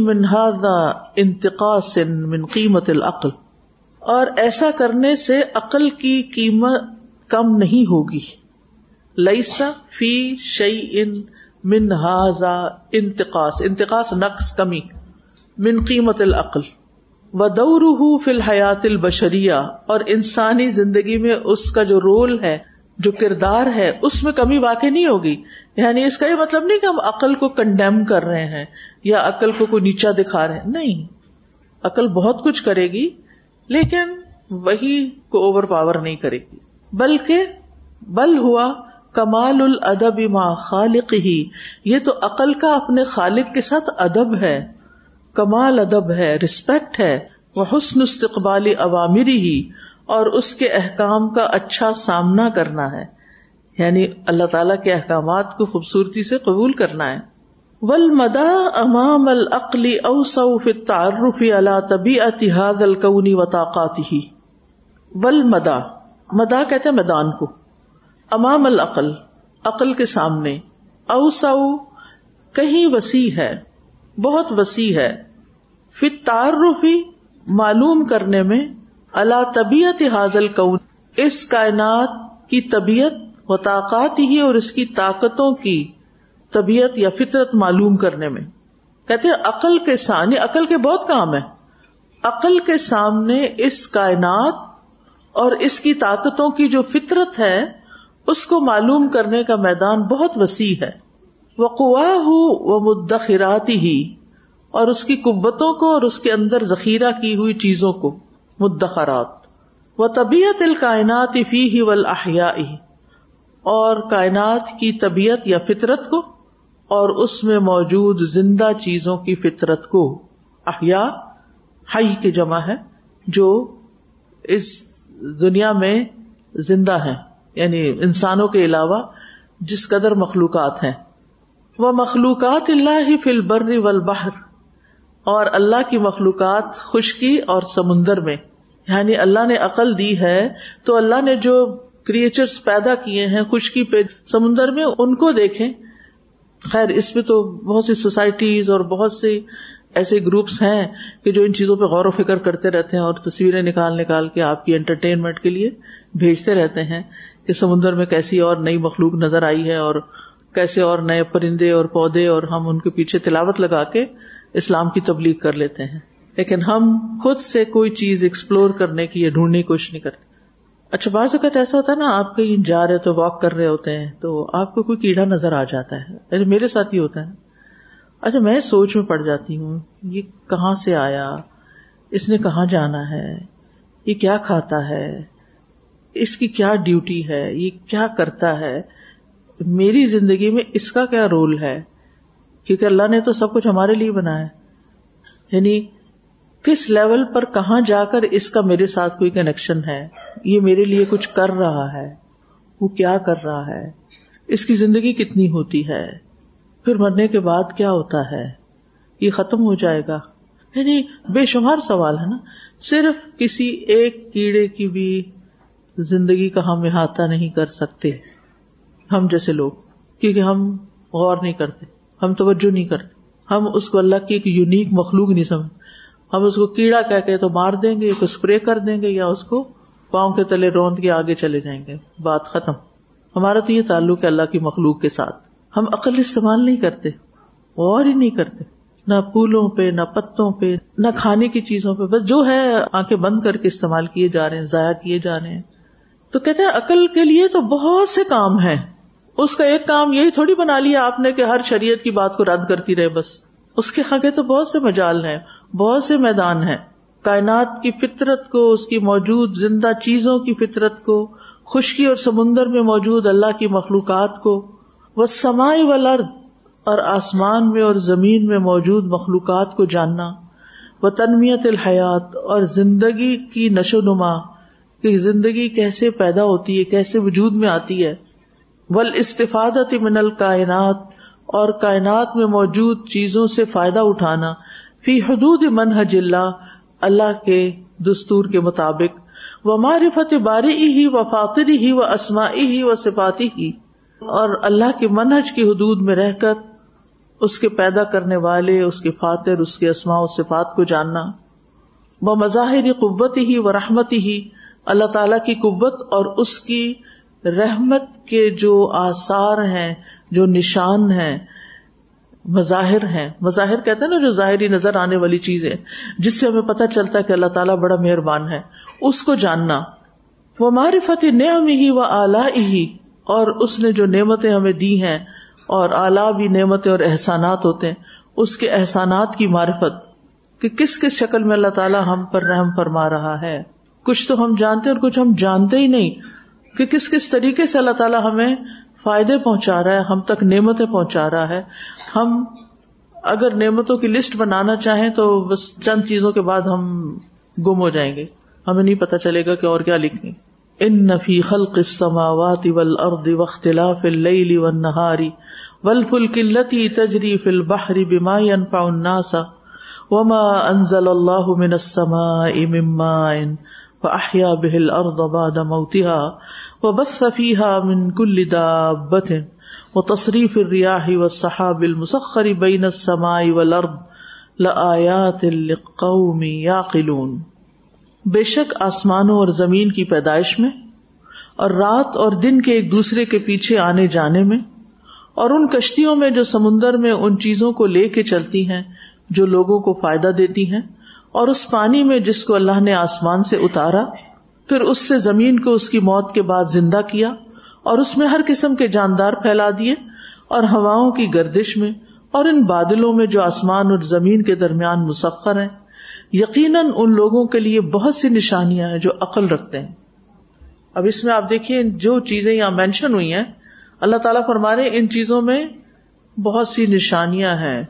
انتقاص من قیمت العقل اور ایسا کرنے سے عقل کی قیمت کم نہیں ہوگی۔ لئیسا فی شعی ان من ہاضا انتقاص انتقاص نقص، کمی۔ من قیمت العقل. و دور فی الحیات البشریہ، اور انسانی زندگی میں اس کا جو رول ہے، جو کردار ہے، اس میں کمی واقع نہیں ہوگی. یعنی اس کا یہ مطلب نہیں کہ ہم عقل کو کنڈیم کر رہے ہیں، یا عقل کو کوئی نیچا دکھا رہے ہیں. نہیں. عقل بہت کچھ کرے گی، لیکن وہی کو اوور پاور نہیں کرے گی. بلکہ بل ہوا کمال الادب ما خالق ہی یہ تو عقل کا اپنے خالق کے ساتھ ادب ہے. کمال ادب ہے ریسپیکٹ ہے، وہ حسن استقبالی عوامری ہی اور اس کے احکام کا اچھا سامنا کرنا ہے۔ یعنی اللہ تعالی کے احکامات کو خوبصورتی سے قبول کرنا ہے۔ ول مدا امام العقلی اوسف تعارف اللہ طبی اتحاد القونی و ہی ول مدا مدا کہتے میدان کو۔ امام العقل عقل کے سامنے۔ اوسو کہیں وسیع ہے، بہت وسیع ہے۔ فی تعارفی معلوم کرنے میں اللہ طبیعت حاضل کون، اس کائنات کی طبیعت و طاقت ہی اور اس کی طاقتوں کی طبیعت یا فطرت معلوم کرنے میں۔ کہتے ہیں عقل کے سامنے، عقل کے بہت کام ہے عقل کے سامنے اس کائنات اور اس کی طاقتوں کی جو فطرت ہے، اس کو معلوم کرنے کا میدان بہت وسیع ہے۔ وہ ہو وہ مدخراتی ہی اور اس کی قوتوں کو اور اس کے اندر ذخیرہ کی ہوئی چیزوں کو، مدخرات۔ وہ طبیعت الکائنات فی ہی ولاحیا اور کائنات کی طبیعت یا فطرت کو، اور اس میں موجود زندہ چیزوں کی فطرت کو۔ احیا ہائی کی جمع ہے، جو اس دنیا میں زندہ ہے یعنی انسانوں کے علاوہ جس قدر مخلوقات ہیں۔ وہ مخلوقات اللہ ہی فل برری اور اللہ کی مخلوقات خشکی اور سمندر میں۔ یعنی اللہ نے عقل دی ہے، تو اللہ نے جو کریچرس پیدا کیے ہیں، خشکی پہ سمندر میں، ان کو دیکھیں۔ خیر، اس میں تو بہت سی سوسائٹیز اور بہت سی ایسے گروپس ہیں کہ جو ان چیزوں پہ غور و فکر کرتے رہتے ہیں اور تصویریں نکال نکال کے آپ کی انٹرٹینمنٹ کے لیے بھیجتے رہتے ہیں کہ سمندر میں کیسی اور نئی مخلوق نظر آئی ہے اور کیسے اور نئے پرندے اور پودے اور ہم ان کے پیچھے تلاوت لگا کے اسلام کی تبلیغ کر لیتے ہیں۔ لیکن ہم خود سے کوئی چیز ایکسپلور کرنے کی یا ڈھونڈنے کی کوشش نہیں کرتے۔ اچھا بعض اوقات ایسا ہوتا ہے نا، آپ کہیں جا رہے تو واک کر رہے ہوتے ہیں، تو آپ کو کوئی کیڑا نظر آ جاتا ہے۔ یعنی میرے ساتھ ہی ہوتا ہے۔ اچھا میں سوچ میں پڑ جاتی ہوں، یہ کہاں سے آیا؟ اس نے کہاں جانا ہے؟ یہ کیا کھاتا ہے؟ اس کی کیا ڈیوٹی ہے؟ یہ کیا کرتا ہے؟ میری زندگی میں اس کا کیا رول ہے؟ کیونکہ اللہ نے تو سب کچھ ہمارے لیے بنایا یعنی کس لیول پر کہاں جا کر اس کا میرے ساتھ کوئی کنیکشن ہے؟ یہ میرے لیے کچھ کر رہا ہے۔ وہ کیا کر رہا ہے؟ اس کی زندگی کتنی ہوتی ہے؟ پھر مرنے کے بعد کیا ہوتا ہے؟ یہ ختم ہو جائے گا۔ یعنی بے شمار سوال ہے نا۔ صرف کسی ایک کیڑے کی بھی زندگی کا ہم احاطہ نہیں کر سکتے۔ ہم جیسے لوگ، کیونکہ ہم غور نہیں کرتے۔ ہم توجہ نہیں کرتے۔ ہم اس کو اللہ کی ایک یونیک مخلوق نہیں سمجھ ہم اس کو کیڑا کہہ کے تو مار دیں گے اسپرے کر دیں گے یا اس کو پاؤں کے تلے روند کے آگے چلے جائیں گے۔ بات ختم۔ ہمارا تو یہ تعلق ہے اللہ کی مخلوق کے ساتھ۔ ہم عقل استعمال نہیں کرتے اور ہی نہیں کرتے۔ نہ پھولوں پہ، نہ پتوں پہ، نہ کھانے کی چیزوں پہ، بس جو ہے آنکھیں بند کر کے استعمال کیے جا رہے ہیں، ضائع کیے جا رہے ہیں۔ تو کہتے ہیں عقل کے لیے تو بہت سے کام ہیں۔ اس کا ایک کام یہی تھوڑی بنا لیا آپ نے کہ ہر شریعت کی بات کو رد کرتی رہے بس۔ اس کے آگے تو بہت سے مجال ہیں، بہت سے میدان ہیں۔ کائنات کی فطرت کو، اس کی موجود زندہ چیزوں کی فطرت کو، خشکی اور سمندر میں موجود اللہ کی مخلوقات کو۔ وہ سمائی و لرد اور آسمان میں اور زمین میں موجود مخلوقات کو جاننا۔ وہ تنمیت الحیات اور زندگی کی نشو نما، کہ زندگی کیسے پیدا ہوتی ہے، کیسے وجود میں آتی ہے۔ ول استفادت من الکائنات، اور کائنات میں موجود چیزوں سے فائدہ اٹھانا، فی حدود منہج اللہ اللہ کے دستور کے مطابق وہ معرفت باری ہی و فاطری ہی و اسماعی ہی و سپاتی ہی اور اللہ کے منہج کی حدود میں رہ کر اس کے پیدا کرنے والے، اس کے فاتر اس کے اسماء و صفات کو جاننا۔ وہ مظاہری قوت ہی و رحمتی ہی اللہ تعالی کی قوت اور اس کی رحمت کے جو آثار ہیں، جو نشان ہیں، مظاہر ہیں۔ مظاہر کہتے ہیں نا جو ظاہری نظر آنے والی چیز ہے، جس سے ہمیں پتہ چلتا ہے کہ اللہ تعالیٰ بڑا مہربان ہے۔ اس کو جاننا۔ وہ معرفت نعم ہی و اعلی ہی اور اس نے جو نعمتیں ہمیں دی ہیں، اور اعلیٰ بھی نعمتیں اور احسانات ہوتے ہیں۔ اس کے احسانات کی معرفت کہ کس کس شکل میں اللہ تعالیٰ ہم پر رحم فرما رہا ہے۔ کچھ تو ہم جانتے اور کچھ ہم جانتے ہی نہیں۔ کہ کس کس طریقے سے اللہ تعالیٰ ہمیں فائدے پہنچا رہا ہے، ہم تک نعمتیں پہنچا رہا ہے۔ ہم اگر نعمتوں کی لسٹ بنانا چاہیں تو بس چند چیزوں کے بعد ہم گم ہو جائیں گے۔ ہمیں نہیں پتا چلے گا کہ اور کیا لکھیں۔ ان نفی خلق السماوات والارض واختلاف الليل والنهار والفلك التي تجري في البحر بما ينفع الناس وما انزل الله من السماء من ماء فاحيا به الارض بعد موتها وبث فيها من كل دابة وتصريف الرياح والسحاب المسخر بين السماء والأرض لآيات لقوم يعقلون۔ بے شک آسمانوں اور زمین کی پیدائش میں اور رات اور دن کے ایک دوسرے کے پیچھے آنے جانے میں اور ان کشتیوں میں جو سمندر میں ان چیزوں کو لے کے چلتی ہیں جو لوگوں کو فائدہ دیتی ہیں اور اس پانی میں جس کو اللہ نے آسمان سے اتارا پھر اس سے زمین کو اس کی موت کے بعد زندہ کیا اور اس میں ہر قسم کے جاندار پھیلا دیے اور ہواؤں کی گردش میں اور ان بادلوں میں جو آسمان اور زمین کے درمیان مسفر ہیں، یقیناً ان لوگوں کے لیے بہت سی نشانیاں ہیں جو عقل رکھتے ہیں۔ اب اس میں آپ دیکھیے، جو چیزیں یہاں مینشن ہوئی ہیں، اللہ تعالیٰ فرما رہے ان چیزوں میں بہت سی نشانیاں ہیں،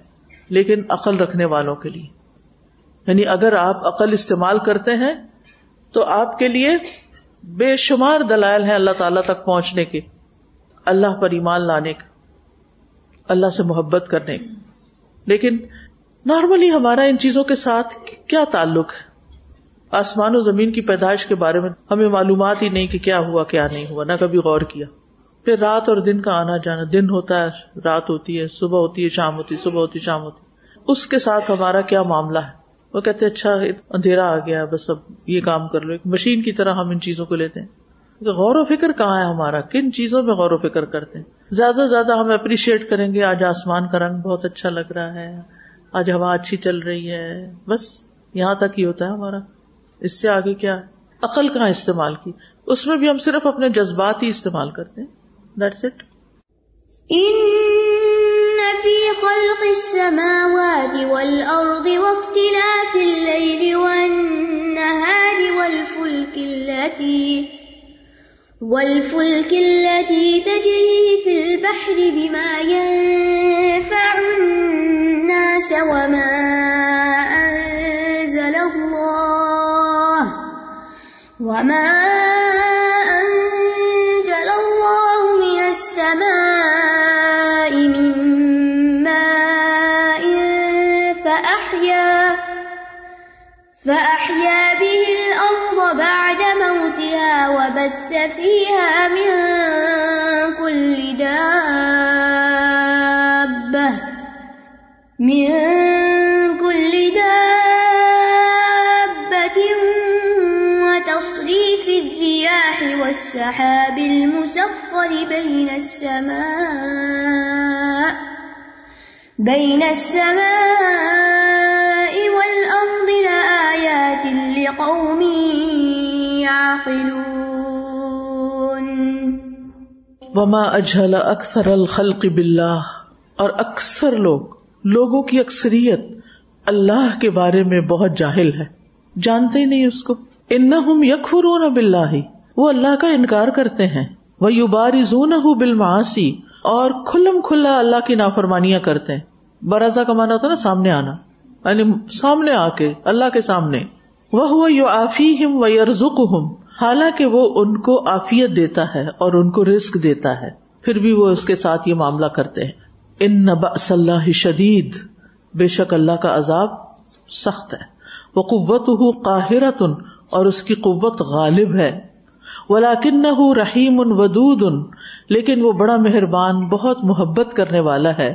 لیکن عقل رکھنے والوں کے لیے۔ یعنی اگر آپ عقل استعمال کرتے ہیں تو آپ کے لیے بے شمار دلائل ہیں اللہ تعالی تک پہنچنے کے۔ اللہ پر ایمان لانے کا، اللہ سے محبت کرنے کا۔ لیکن نارملی ہمارا ان چیزوں کے ساتھ کیا تعلق ہے؟ آسمان و زمین کی پیدائش کے بارے میں ہمیں معلومات ہی نہیں کہ کیا ہوا، کیا نہیں ہوا، نہ کبھی غور کیا۔ پھر رات اور دن کا آنا جانا، دن ہوتا ہے، رات ہوتی ہے، صبح ہوتی ہے، شام ہوتی ہے، صبح ہوتی ہے، شام ہوتی ہے۔ اس کے ساتھ ہمارا کیا معاملہ ہے؟ وہ کہتے اچھا اندھیرا آ گیا، بس اب یہ کام کر لو۔ ایک مشین کی طرح ہم ان چیزوں کو لیتے ہیں۔ غور و فکر کہاں ہے ہمارا؟ کن چیزوں میں غور و فکر کرتے ہیں؟ زیادہ سے زیادہ ہم اپریشیٹ کریں گے، آج آسمان کا رنگ بہت اچھا لگ رہا ہے، آج ہوا اچھی چل رہی ہے۔ بس یہاں تک ہی ہوتا ہے ہمارا۔ اس سے آگے کیا؟ عقل کہاں استعمال کی؟ اس میں بھی ہم صرف اپنے جذبات ہی استعمال کرتے ہیں۔ دیٹس اٹ في خلق السماوات والأرض واختلاف الليل والنهار والفلك التي والفلك التي تجري في البحر بما ينفع الناس وما أنزل الله وما وبث فيها من كل دابة من كل دابة وتصريف الرياح والسحاب المسخر بين السماء بين السماء والأرض لآيات لقوم يعقلون وما اجہل اکثر الخلق باللہ اور اکثر لوگ، لوگوں کی اکثریت اللہ کے بارے میں بہت جاہل ہے۔ جانتے ہی نہیں اس کو۔ انہم یکفرون باللہ وہ اللہ کا انکار کرتے ہیں۔ وہ یبارزونہ بالمعاصی اور کھلم کھلا اللہ کی نافرمانیاں کرتے ہیں۔ برازا کا مانا ہوتا نا سامنے آنا۔ یعنی سامنے آ کے، اللہ کے سامنے۔ وہ ہوا یو حالانکہ وہ ان کو آفیت دیتا ہے اور ان کو رسک دیتا ہے، پھر بھی وہ اس کے ساتھ یہ معاملہ کرتے ہیں۔ ان نبا اللہ شدید بے شک اللہ کا عذاب سخت ہے۔ وہ قوت ہو قاہرتن اور اس کی قوت غالب ہے۔ ولاکن نہ رحیم ان ودود۔ ان لیکن وہ بڑا مہربان، بہت محبت کرنے والا ہے۔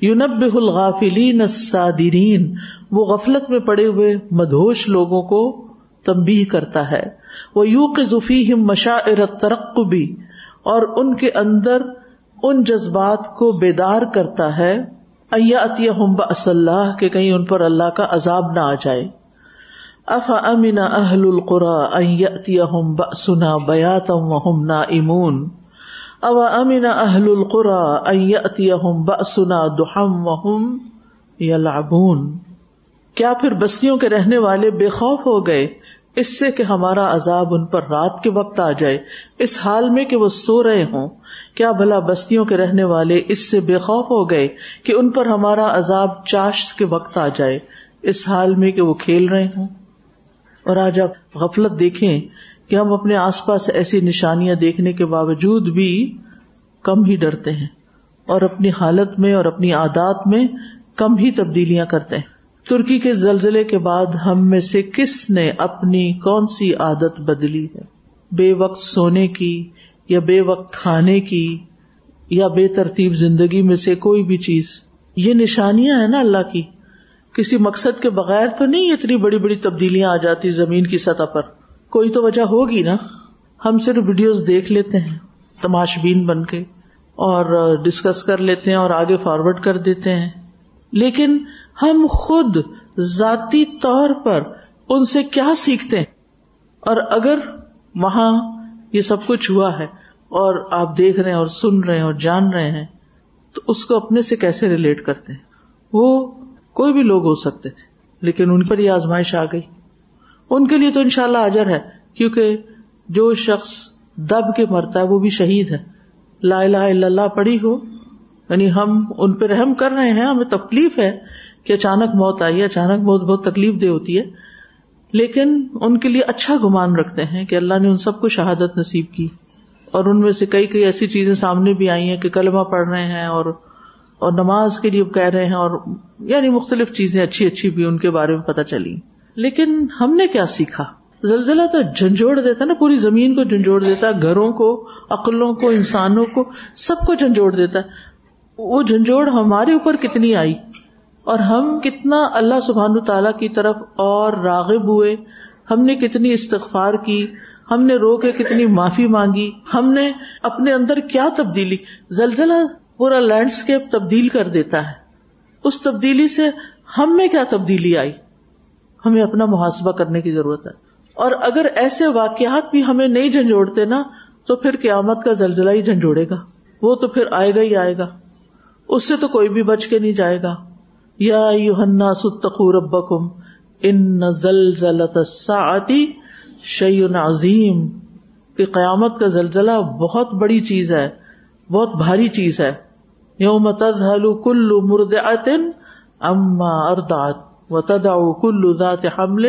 یونب الغافلین الصادرین وہ غفلت میں پڑے ہوئے مدھوش لوگوں کو تمبی کرتا ہے۔ وہ یو کے ذفی مشاعر ترقبی اور ان کے اندر ان جذبات کو بیدار کرتا ہے ہم اللہ، کہ کہیں ان پر اللہ کا عذاب نہ آ جائے۔ اف امن اہل القرا ہم سنا بیاتم ہم نا امون او امن اہل القرا ہم بسنا دہم وہم یلعبون؟ کیا پھر بستیوں کے رہنے والے بے خوف ہو گئے؟ اس سے کہ ہمارا عذاب ان پر رات کے وقت آ جائے۔ اس حال میں کہ وہ سو رہے ہوں، کیا بھلا بستیوں کے رہنے والے اس سے بے خوف ہو گئے کہ ان پر ہمارا عذاب چاشت کے وقت آ جائے؟ اس حال میں کہ وہ کھیل رہے ہوں۔ اور آج آپ غفلت دیکھیں کہ ہم اپنے آس پاس ایسی نشانیاں دیکھنے کے باوجود بھی کم ہی ڈرتے ہیں اور اپنی حالت میں اور اپنی عادات میں کم ہی تبدیلیاں کرتے ہیں۔ ترکی کے زلزلے کے بعد ہم میں سے کس نے اپنی کون سی عادت بدلی ہے؟ بے وقت سونے کی یا بے وقت کھانے کی یا بے ترتیب زندگی میں سے کوئی بھی چیز؟ یہ نشانیاں ہیں نا اللہ کی۔ کسی مقصد کے بغیر تو نہیں اتنی بڑی بڑی تبدیلیاں آ جاتی زمین کی سطح پر۔ کوئی تو وجہ ہوگی نا۔ ہم صرف ویڈیوز دیکھ لیتے ہیں تماش بین بن کے اور ڈسکس کر لیتے ہیں اور آگے فارورڈ کر دیتے ہیں۔ لیکن ہم خود ذاتی طور پر ان سے کیا سیکھتے ہیں؟ اور اگر وہاں یہ سب کچھ ہوا ہے اور آپ دیکھ رہے ہیں اور سن رہے ہیں اور جان رہے ہیں، تو اس کو اپنے سے کیسے ریلیٹ کرتے ہیں؟ وہ کوئی بھی لوگ ہو سکتے تھے، لیکن ان پر یہ آزمائش آ گئی۔ ان کے لیے تو انشاءاللہ شاء اجر ہے، کیونکہ جو شخص دب کے مرتا ہے، وہ بھی شہید ہے۔ لا الہ الا اللہ پڑی ہو یعنی ہم ان پہ رحم کر رہے ہیں، ہمیں تکلیف ہے کہ اچانک موت آئی ہے، اچانک موت بہت تکلیف دہ ہوتی ہے۔ لیکن ان کے لیے اچھا گمان رکھتے ہیں کہ اللہ نے ان سب کو شہادت نصیب کی۔ اور ان میں سے کئی کئی ایسی چیزیں سامنے بھی آئی ہیں کہ کلمہ پڑھ رہے ہیں اور اور نماز کے لیے کہہ رہے ہیں اور یعنی مختلف چیزیں اچھی اچھی بھی ان کے بارے میں پتہ چلی لیکن ہم نے کیا سیکھا؟ زلزلہ تو جھنجھوڑ دیتا نا، پوری زمین کو جھنجھوڑ دیتا ہے، گھروں کو، عقلوں کو، انسانوں کو، سب کو جھنجھوڑ دیتا ہے۔ وہ جھنجھوڑ ہمارے اوپر کتنی آئی؟ اور ہم کتنا اللہ سبحان تعالی کی طرف اور راغب ہوئے، ہم نے کتنی استغفار کی، ہم نے رو کے کتنی معافی مانگی، ہم نے اپنے اندر کیا تبدیلی؟ زلزلہ پورا لینڈسکیپ تبدیل کر دیتا ہے۔ اس تبدیلی سے ہم میں کیا تبدیلی آئی؟ ہمیں اپنا محاسبہ کرنے کی ضرورت ہے۔ اور اگر ایسے واقعات بھی ہمیں نہیں جھنجھوڑتے نا، تو پھر قیامت کا زلزلہ ہی جھنجھوڑے گا۔ وہ تو پھر آئے گا ہی آئے گا۔ اس سے تو کوئی بھی بچ کے نہیں جائے گا۔ یا یوحنا ستقو ربکم ان زلزلۃ الساعتی شیء عظیم، کہ قیامت کا زلزلہ بہت بڑی چیز ہے، بہت بھاری چیز ہے۔ یوم تذہل کل مرضعۃ اما ارضعت، وتدع كل ذات حمل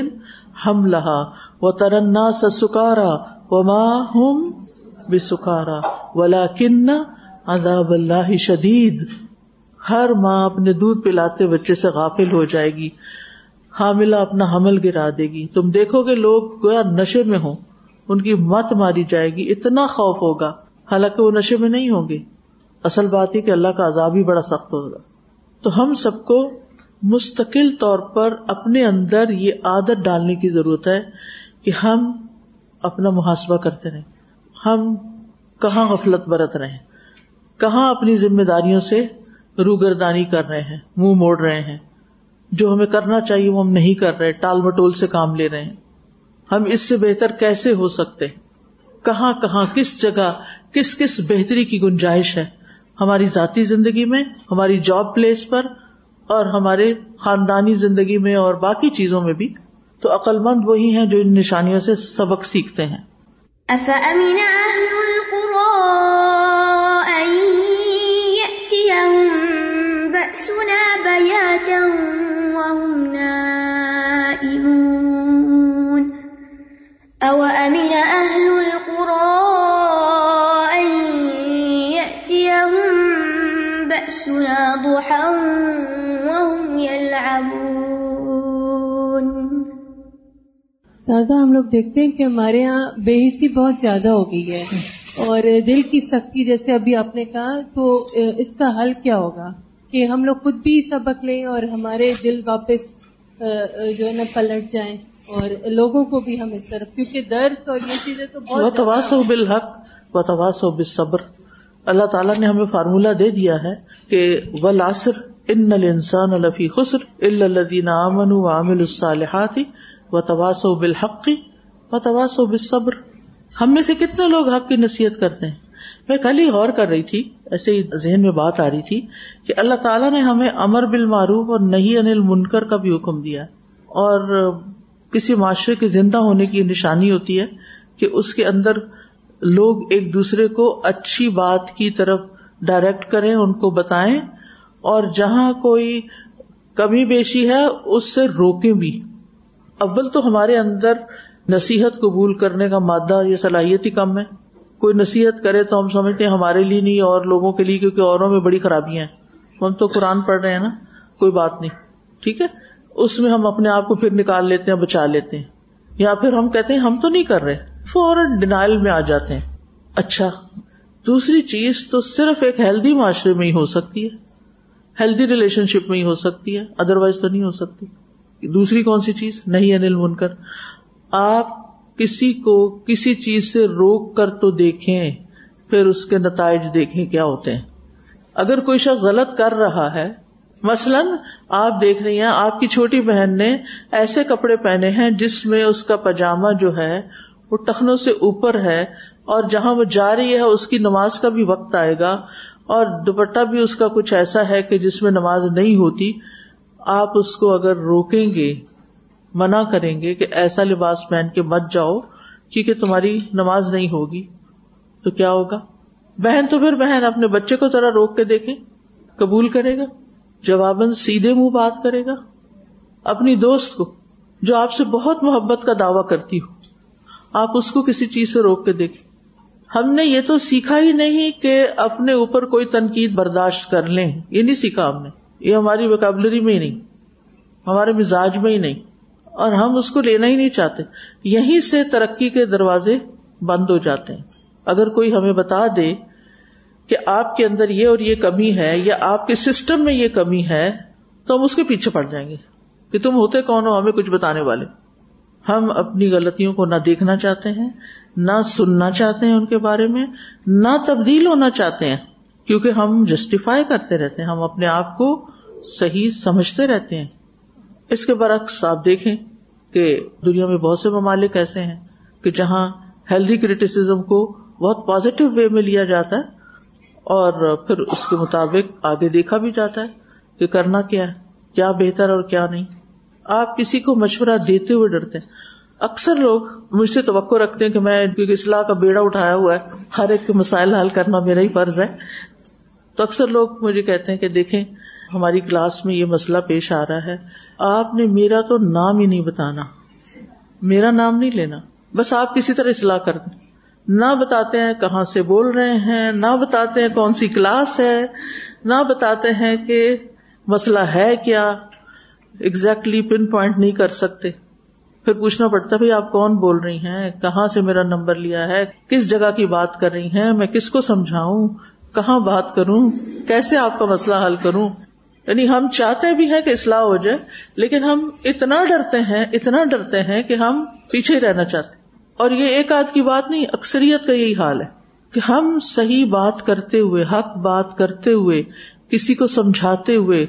حملها وترى الناس سكارى وما هم بسكارى ولكن عذاب اللہ شدید۔ ہر ماں اپنے دودھ پلاتے بچے سے غافل ہو جائے گی۔ حاملہ اپنا حمل گرا دے گی۔ تم دیکھو گے لوگ گویا نشے میں ہوں۔ ان کی مت ماری جائے گی۔ اتنا خوف ہوگا۔ حالانکہ وہ نشے میں نہیں ہوں گے۔ اصل بات ہی کہ اللہ کا عذاب ہی بڑا سخت ہوگا۔ تو ہم سب کو مستقل طور پر اپنے اندر یہ عادت ڈالنے کی ضرورت ہے کہ ہم اپنا محاسبہ کرتے رہیں۔ ہم کہاں غفلت برت رہے کہاں اپنی ذمہ داریوں سے روگردانی کر رہے ہیں، منہ موڑ رہے ہیں۔ جو ہمیں کرنا چاہیے وہ ہم نہیں کر رہے، ٹال مٹول سے کام لے رہے ہیں۔ ہم اس سے بہتر کیسے ہو سکتے؟ کہاں کہاں، کس جگہ، کس کس بہتری کی گنجائش ہے؟ ہماری ذاتی زندگی میں، ہماری جاب پلیس پر، اور ہمارے خاندانی زندگی میں اور باقی چیزوں میں بھی۔ تو عقل مند وہی ہیں جو ان نشانیوں سے سبق سیکھتے ہیں۔ تازہ ہم لوگ دیکھتے ہیں کہ ہمارے یہاں بے حسی بہت زیادہ ہو گئی ہے اور دل کی سختی جیسے ابھی آپ نے کہا تو اس کا حل کیا ہوگا؟ کہ ہم لوگ خود بھی سبق لیں اور ہمارے دل واپس جو ہے نا پلٹ جائیں اور لوگوں کو بھی ہم اس طرف کیونکہ درس اور یہ چیزیں تو بہت تواس و بالحق و تواس و بصبر اللہ تعالیٰ نے ہمیں فارمولہ دے دیا ہے کہ ولاسر ان الانسان لفی خسر الا الذين امنوا وعملوا الصالحات وتواصوا بالحق وتواصوا بالصبر۔ ہم میں سے کتنے لوگ حق کی نصیحت کرتے ہیں؟ میں کل ہی غور کر رہی تھی، ایسے ہی ذہن میں بات آ رہی تھی کہ اللہ تعالیٰ نے ہمیں امر بالمعروف اور نہیں انل منکر کا بھی حکم دیا اور کسی معاشرے کے زندہ ہونے کی نشانی ہوتی ہے کہ اس کے اندر لوگ ایک دوسرے کو اچھی بات کی طرف ڈائریکٹ کریں، ان کو بتائیں، اور جہاں کوئی کمی بیشی ہے، اس سے روکیں بھی۔ اول تو ہمارے اندر نصیحت قبول کرنے کا مادہ یہ صلاحیت ہی کم ہے۔ کوئی نصیحت کرے تو ہم سمجھتے ہیں ہمارے لیے نہیں، اور لوگوں کے لیے، کیونکہ اوروں میں بڑی خرابیاں ہیں۔ ہم تو قرآن پڑھ رہے ہیں نا، کوئی بات نہیں۔ ٹھیک ہے؟ اس میں ہم اپنے آپ کو پھر نکال لیتے ہیں، بچا لیتے ہیں۔ یا پھر ہم کہتے ہیں، ہم تو نہیں کر رہے۔ فوراً ڈینائل میں آ جاتے ہیں۔ اچھا دوسری چیز تو صرف ایک ہیلدی معاشرے میں ہی ہو سکتی ہے۔ ہیلدی ریلیشن شپ میں ہی ہو سکتی ہے۔ ادروائز تو نہیں ہو سکتی۔ دوسری کون سی چیز؟ نہیں انل منکر۔ آپ کسی کو کسی چیز سے روک کر تو دیکھیں، پھر اس کے نتائج دیکھیں کیا ہوتے ہیں۔ اگر کوئی شخص غلط کر رہا ہے، مثلاً آپ دیکھ رہی ہیں، آپ کی چھوٹی بہن نے ایسے کپڑے پہنے ہیں جس میں اس کا پاجامہ جو ہے، وہ ٹخنوں سے اوپر ہے اور جہاں وہ جا رہی ہے، اس کی نماز کا بھی وقت آئے گا اور دوپٹہ بھی اس کا کچھ ایسا ہے کہ جس میں نماز نہیں ہوتی۔ آپ اس کو اگر روکیں گے منع کریں گے کہ ایسا لباس پہن کے مت جاؤ، کیونکہ تمہاری نماز نہیں ہوگی۔ تو کیا ہوگا؟ بہن تو پھر بہن، اپنے بچے کو ذرا روک کے دیکھیں۔ قبول کرے گا؟ جواباً سیدھے منہ بات کرے گا۔ اپنی دوست کو، جو آپ سے بہت محبت کا دعوی کرتی ہو، آپ اس کو کسی چیز سے روک کے دیکھیں۔ ہم نے یہ تو سیکھا ہی نہیں کہ اپنے اوپر کوئی تنقید برداشت کر لیں۔ یہ نہیں سیکھا ہم نے۔ یہ ہماری ویکابلری میں ہی نہیں۔ ہمارے مزاج میں ہی نہیں۔ اور ہم اس کو لینا ہی نہیں چاہتے۔ یہیں سے ترقی کے دروازے بند ہو جاتے ہیں۔ اگر کوئی ہمیں بتا دے کہ آپ کے اندر یہ اور یہ کمی ہے یا آپ کے سسٹم میں یہ کمی ہے، تو ہم اس کے پیچھے پڑ جائیں گے کہ تم ہوتے کون ہو ہمیں کچھ بتانے والے۔ ہم اپنی غلطیوں کو نہ دیکھنا چاہتے ہیں، نہ سننا چاہتے ہیں ان کے بارے میں، نہ تبدیل ہونا چاہتے ہیں، کیونکہ ہم جسٹیفائی کرتے رہتے ہیں، ہم اپنے آپ کو صحیح سمجھتے رہتے ہیں۔ اس کے برعکس آپ دیکھیں کہ دنیا میں بہت سے ممالک ایسے ہیں کہ جہاں ہیلدی کریٹیسم کو بہت پازیٹو وے میں لیا جاتا ہے اور پھر اس کے مطابق آگے دیکھا بھی جاتا ہے کہ کرنا کیا ہے، کیا بہتر اور کیا نہیں۔ آپ کسی کو مشورہ دیتے ہوئے ڈرتے ہیں۔ اکثر لوگ مجھ سے توقع رکھتے ہیں کہ میں کیونکہ اصلاح کا بیڑا اٹھایا ہوا ہے، ہر ایک کے مسائل حل کرنا میرا ہی فرض ہے۔ تو اکثر لوگ مجھے کہتے ہیں کہ دیکھیں ہماری کلاس میں یہ مسئلہ پیش آ رہا ہے۔ آپ نے میرا تو نام ہی نہیں بتانا۔ میرا نام نہیں لینا۔ بس آپ کسی طرح اصلاح کر دیں۔ نہ بتاتے ہیں کہاں سے بول رہے ہیں، نہ بتاتے ہیں کون سی کلاس ہے، نہ بتاتے ہیں کہ مسئلہ ہے کیا۔ اگزیکٹلی پن پوائنٹ نہیں کر سکتے۔ پھر پوچھنا پڑتا بھائی آپ کون بول رہی ہیں؟ کہاں سے میرا نمبر لیا ہے؟ کس جگہ کی بات کر رہی ہیں؟ میں کس کو سمجھاؤں؟ کہاں بات کروں؟ کیسے آپ کا مسئلہ حل کروں؟ یعنی ہم چاہتے بھی ہیں کہ اصلاح ہو جائے لیکن ہم اتنا ڈرتے ہیں اتنا ڈرتے ہیں کہ ہم پیچھے ہی رہنا چاہتے اور یہ ایک آدھ کی بات نہیں اکثریت کا یہی حال ہے کہ ہم صحیح بات کرتے ہوئے حق بات کرتے ہوئے کسی کو سمجھاتے ہوئے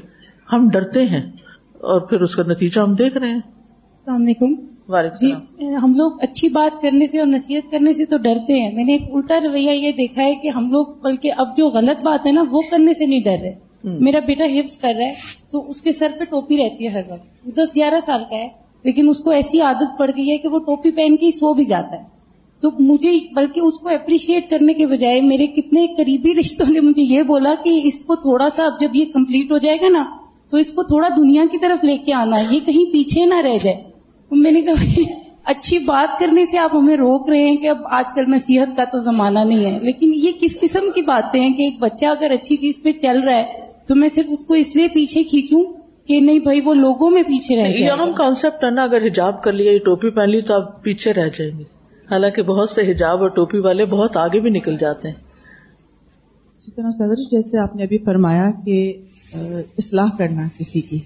ہم ڈرتے ہیں۔ اور پھر اس کا نتیجہ ہم دیکھ رہے ہیں۔ السلام علیکم۔ جی ہم لوگ اچھی بات کرنے سے اور نصیحت کرنے سے تو ڈرتے ہیں۔ میں نے ایک الٹا رویہ یہ دیکھا ہے کہ ہم لوگ بلکہ اب جو غلط بات ہے نا وہ کرنے سے نہیں ڈر رہے۔ میرا بیٹا حفظ کر رہا ہے، تو اس کے سر پہ ٹوپی رہتی ہے ہر وقت۔ دس گیارہ سال کا ہے، لیکن اس کو ایسی عادت پڑ گئی ہے کہ وہ ٹوپی پہن کے ہی سو بھی جاتا ہے۔ تو مجھے بلکہ اس کو اپریشیٹ کرنے کے بجائے میرے کتنے قریبی رشتوں نے مجھے یہ بولا کہ اس کو تھوڑا سا اب جب یہ کمپلیٹ ہو جائے گا نا، تو اس کو تھوڑا دنیا کی طرف لے کے آنا ہے یہ کہیں پیچھے نہ رہ جائے۔ میں نے کہا (laughs) اچھی بات کرنے سے آپ ہمیں روک رہے ہیں کہ اب آج کل نصیحت کا تو زمانہ نہیں ہے۔ لیکن یہ کس قسم کی باتیں ہیں کہ ایک بچہ اگر اچھی چیز پہ چل رہا ہے تو میں صرف اس کو اس لیے پیچھے کھینچوں کہ نہیں بھائی وہ لوگوں میں پیچھے رہ یہ عام کانسیپٹ ہے نا اگر حجاب کر لیا ٹوپی پہن لی تو آپ پیچھے رہ جائیں گے۔ حالانکہ بہت سے حجاب اور ٹوپی والے بہت آگے بھی نکل جاتے ہیں۔ اسی طرح صدر جیسے آپ نے ابھی فرمایا کہ اصلاح کرنا کسی کی۔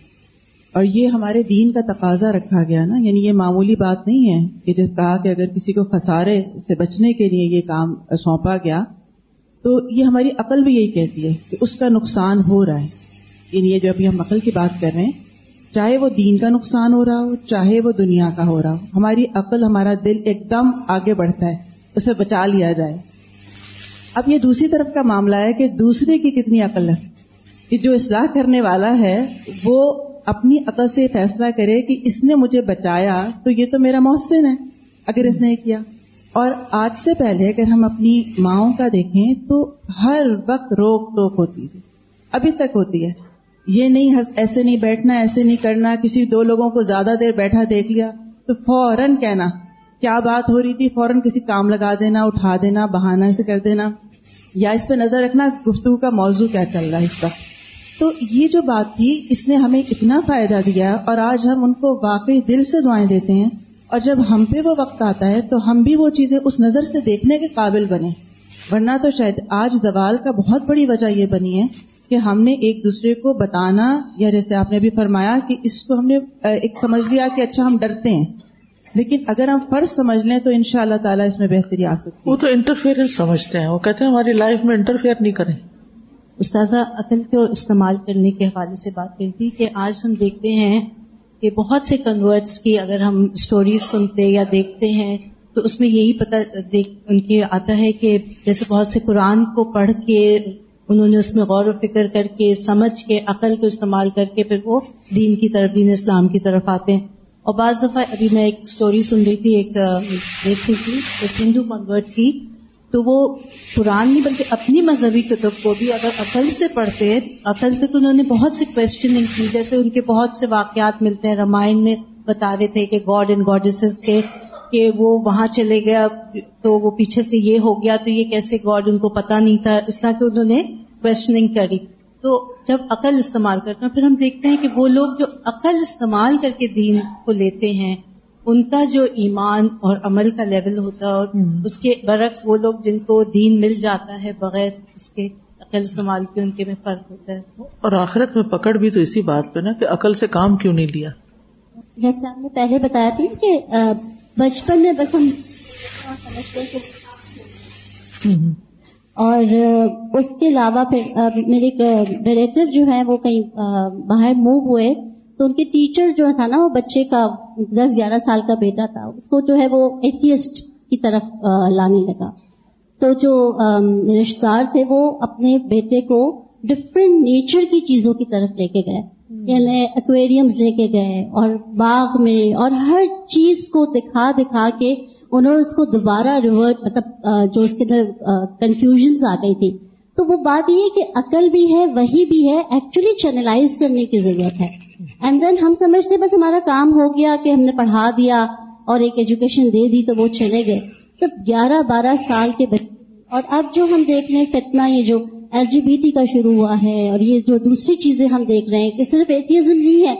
اور یہ ہمارے دین کا تقاضا رکھا گیا نا یعنی یہ معمولی بات نہیں ہے کہ جب کہا کہ اگر کسی کو خسارے سے بچنے کے لیے یہ کام سونپا گیا تو یہ ہماری عقل بھی یہی کہتی ہے کہ اس کا نقصان ہو رہا ہے۔ یعنی یہ جو ابھی ہم عقل کی بات کر رہے ہیں، چاہے وہ دین کا نقصان ہو رہا ہو، چاہے وہ دنیا کا ہو رہا ہو، ہماری عقل، ہمارا دل ایک دم آگے بڑھتا ہے اسے بچا لیا جائے۔ اب یہ دوسری طرف کا معاملہ ہے کہ دوسرے کی کتنی عقل ہے۔ کہ جو اصلاح کرنے والا ہے، وہ اپنی عقل سے فیصلہ کرے کہ اس نے مجھے بچایا تو یہ تو میرا محسن ہے۔ اگر اس نے کیا۔ اور آج سے پہلے اگر ہم اپنی ماؤں کا دیکھیں تو ہر وقت روک ٹوک ہوتی ہے۔ ابھی تک ہوتی ہے۔ یہ نہیں ایسے نہیں بیٹھنا، ایسے نہیں کرنا، کسی دو لوگوں کو زیادہ دیر بیٹھا دیکھ لیا تو فوراً کہنا، کیا بات ہو رہی تھی؟ فوراً کسی کام لگا دینا، اٹھا دینا، بہانا سے کر دینا۔ یا اس پہ نظر رکھنا، گفتگو کا موضوع کیا چل رہا ہے اس کا تو یہ جو بات تھی، اس نے ہمیں اتنا فائدہ دیا اور آج ہم ان کو واقعی دل سے دعائیں دیتے ہیں۔ اور جب ہم پہ وہ وقت آتا ہے تو ہم بھی وہ چیزیں اس نظر سے دیکھنے کے قابل بنے ورنہ تو شاید آج زوال کا بہت بڑی وجہ یہ بنی ہے کہ ہم نے ایک دوسرے کو بتانا یا جیسے آپ نے ابھی فرمایا کہ اس کو ہم نے ایک سمجھ لیا کہ اچھا ہم ڈرتے ہیں۔ لیکن اگر ہم فرض سمجھ لیں تو ان شاء اللہ تعالیٰ اس میں بہتری آ سکتی وہ تو انٹرفیئرنس سمجھتے ہیں۔ وہ کہتے ہیں ہماری لائف میں انٹرفیئر نہیں کریں۔ استاذہ عقل کو استعمال کرنے کے حوالے سے بات کرتی تھی کہ آج ہم دیکھتے ہیں کہ بہت سے کنورٹس کی اگر ہم اسٹوریز سنتے یا دیکھتے ہیں، تو اس میں یہی پتہ دیکھ، ان کے آتا ہے کہ جیسے بہت سے قرآن کو پڑھ کے انہوں نے اس میں غور و فکر کر کے، سمجھ کے، عقل کو استعمال کر کے پھر وہ دین کی طرف، دین اسلام کی طرف آتے ہیں۔ اور بعض دفعہ ابھی میں ایک اسٹوری سن رہی تھی، ایک دیکھ رہی تھی، ایک ہندو کنورٹ کی۔ تو وہ قرآن نہیں، بلکہ اپنی مذہبی کتب کو بھی اگر عقل سے پڑھتے عقل سے تو انہوں نے بہت سی کوشچننگ کی، جیسے ان کے بہت سے واقعات ملتے ہیں رامائن میں بتا رہے تھے کہ گاڈ اینڈ گاڈیسز کے، کہ وہ وہاں چلے گیا، تو وہ پیچھے سے یہ ہو گیا، تو یہ کیسے گاڈ ان کو پتا نہیں تھا، اس طرح کہ انہوں نے کوشچننگ کری۔ تو جب عقل استعمال کرتے ہیں، پھر ہم دیکھتے ہیں کہ وہ لوگ جو عقل استعمال کر کے دین کو لیتے ہیں ان کا جو ایمان اور عمل کا لیول ہوتا ہے اور اس کے برعکس وہ لوگ جن کو دین مل جاتا ہے بغیر اس کے عقل استعمال کے ان کے میں فرق ہوتا ہے۔ اور آخرت میں پکڑ بھی تو اسی بات پہ نا کہ عقل سے کام کیوں نہیں لیا؟ جیسے آپ نے پہلے بتایا تھا کہ بچپن میں بس ہم سمجھتے اور اس کے علاوہ پھر میرے ریلیٹو جو ہے وہ کہیں باہر موو ہوئے۔ تو ان کے ٹیچر جو تھا نا وہ بچے کا دس گیارہ سال کا بیٹا تھا اس کو جو ہے وہ ایتھیسٹ کی طرف لانے لگا۔ تو جو رشتے دار تھے وہ اپنے بیٹے کو ڈفرینٹ نیچر کی چیزوں کی طرف لے کے گئے۔ یعنی ایکویریمز لے کے گئے اور باغ میں اور ہر چیز کو دکھا دکھا کے انہوں نے اس کو دوبارہ ریورٹ مطلب جو اس کے اندر کنفیوژنس آ گئی تھی۔ تو وہ بات یہ کہ عقل بھی ہے وہی بھی ہے ایکچولی چینلائز کرنے کی ضرورت ہے۔ اینڈ دین ہم سمجھتے بس ہمارا کام ہو گیا کہ ہم نے پڑھا دیا اور ایک ایجوکیشن دے دی تو وہ چلے گئے۔ تب گیارہ بارہ سال کے بچے اور اب جو ہم دیکھ رہے ہیں فتنا یہ جو ایل جی بی ٹی کا شروع ہوا ہے اور یہ جو دوسری چیزیں ہم دیکھ رہے ہیں کہ صرف ایتھیزم نہیں ہے،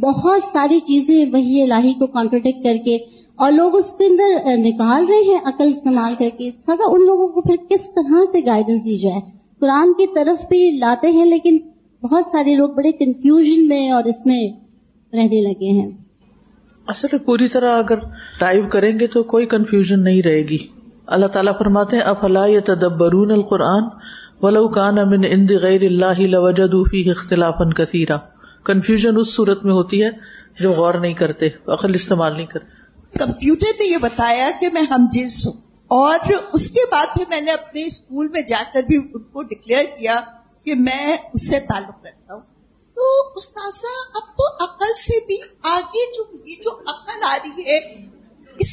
بہت ساری چیزیں وہی الہی کو کانٹروڈکٹ کر کے اور لوگ اس کے اندر نکال رہے ہیں عقل استعمال کر کے۔ سزا ان لوگوں کو پھر کس طرح سے گائیڈنس دی جائے؟ قرآن کی طرف بھی لاتے ہیں لیکن بہت سارے لوگ بڑے کنفیوژن میں اور اس میں رہنے لگے ہیں۔ اصل پوری طرح اگر ٹائپ کریں گے تو کوئی کنفیوژن نہیں رہے گی۔ اللہ تعالیٰ فرماتے ہیں افلا تدبرون القرآن ولو کان امن اند غیر اللہ لوجدوا فيه اختلافا كثيرا کنفیوژن اس صورت میں ہوتی ہے جو غور نہیں کرتے عقل استعمال نہیں کرتے۔ کمپیوٹر نے یہ بتایا کہ میں ہم جنس ہوں اور اس کے بعد پھر میں نے اپنے اسکول میں جا کر بھی ان کو ڈکلیئر کیا۔ کہ میں اس سے تعلق رکھتا ہوں۔ تو استاذہ اب تو عقل سے بھی آگے جو یہ جو عقل آ رہی ہے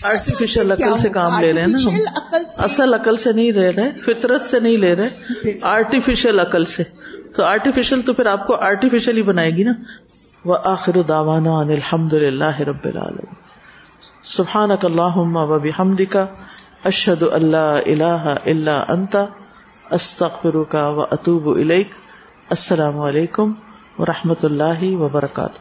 آرٹیفیشل عقل سے کام لے رہے ہیں نا اصل عقل سے نہیں رہ رہے فطرت سے نہیں لے رہے آرٹیفیشل عقل سے۔ تو آرٹیفیشل تو پھر آپ کو آرٹیفیشل ہی بنائے گی نا۔ وہ آخر داوانا الحمد للہ رب العالم سبحان اللہ و بحمد کا اشد اللہ اللہ اللہ انتا استغفر کا و اطوب السلام علیکم و رحمۃ اللہ وبرکاتہ.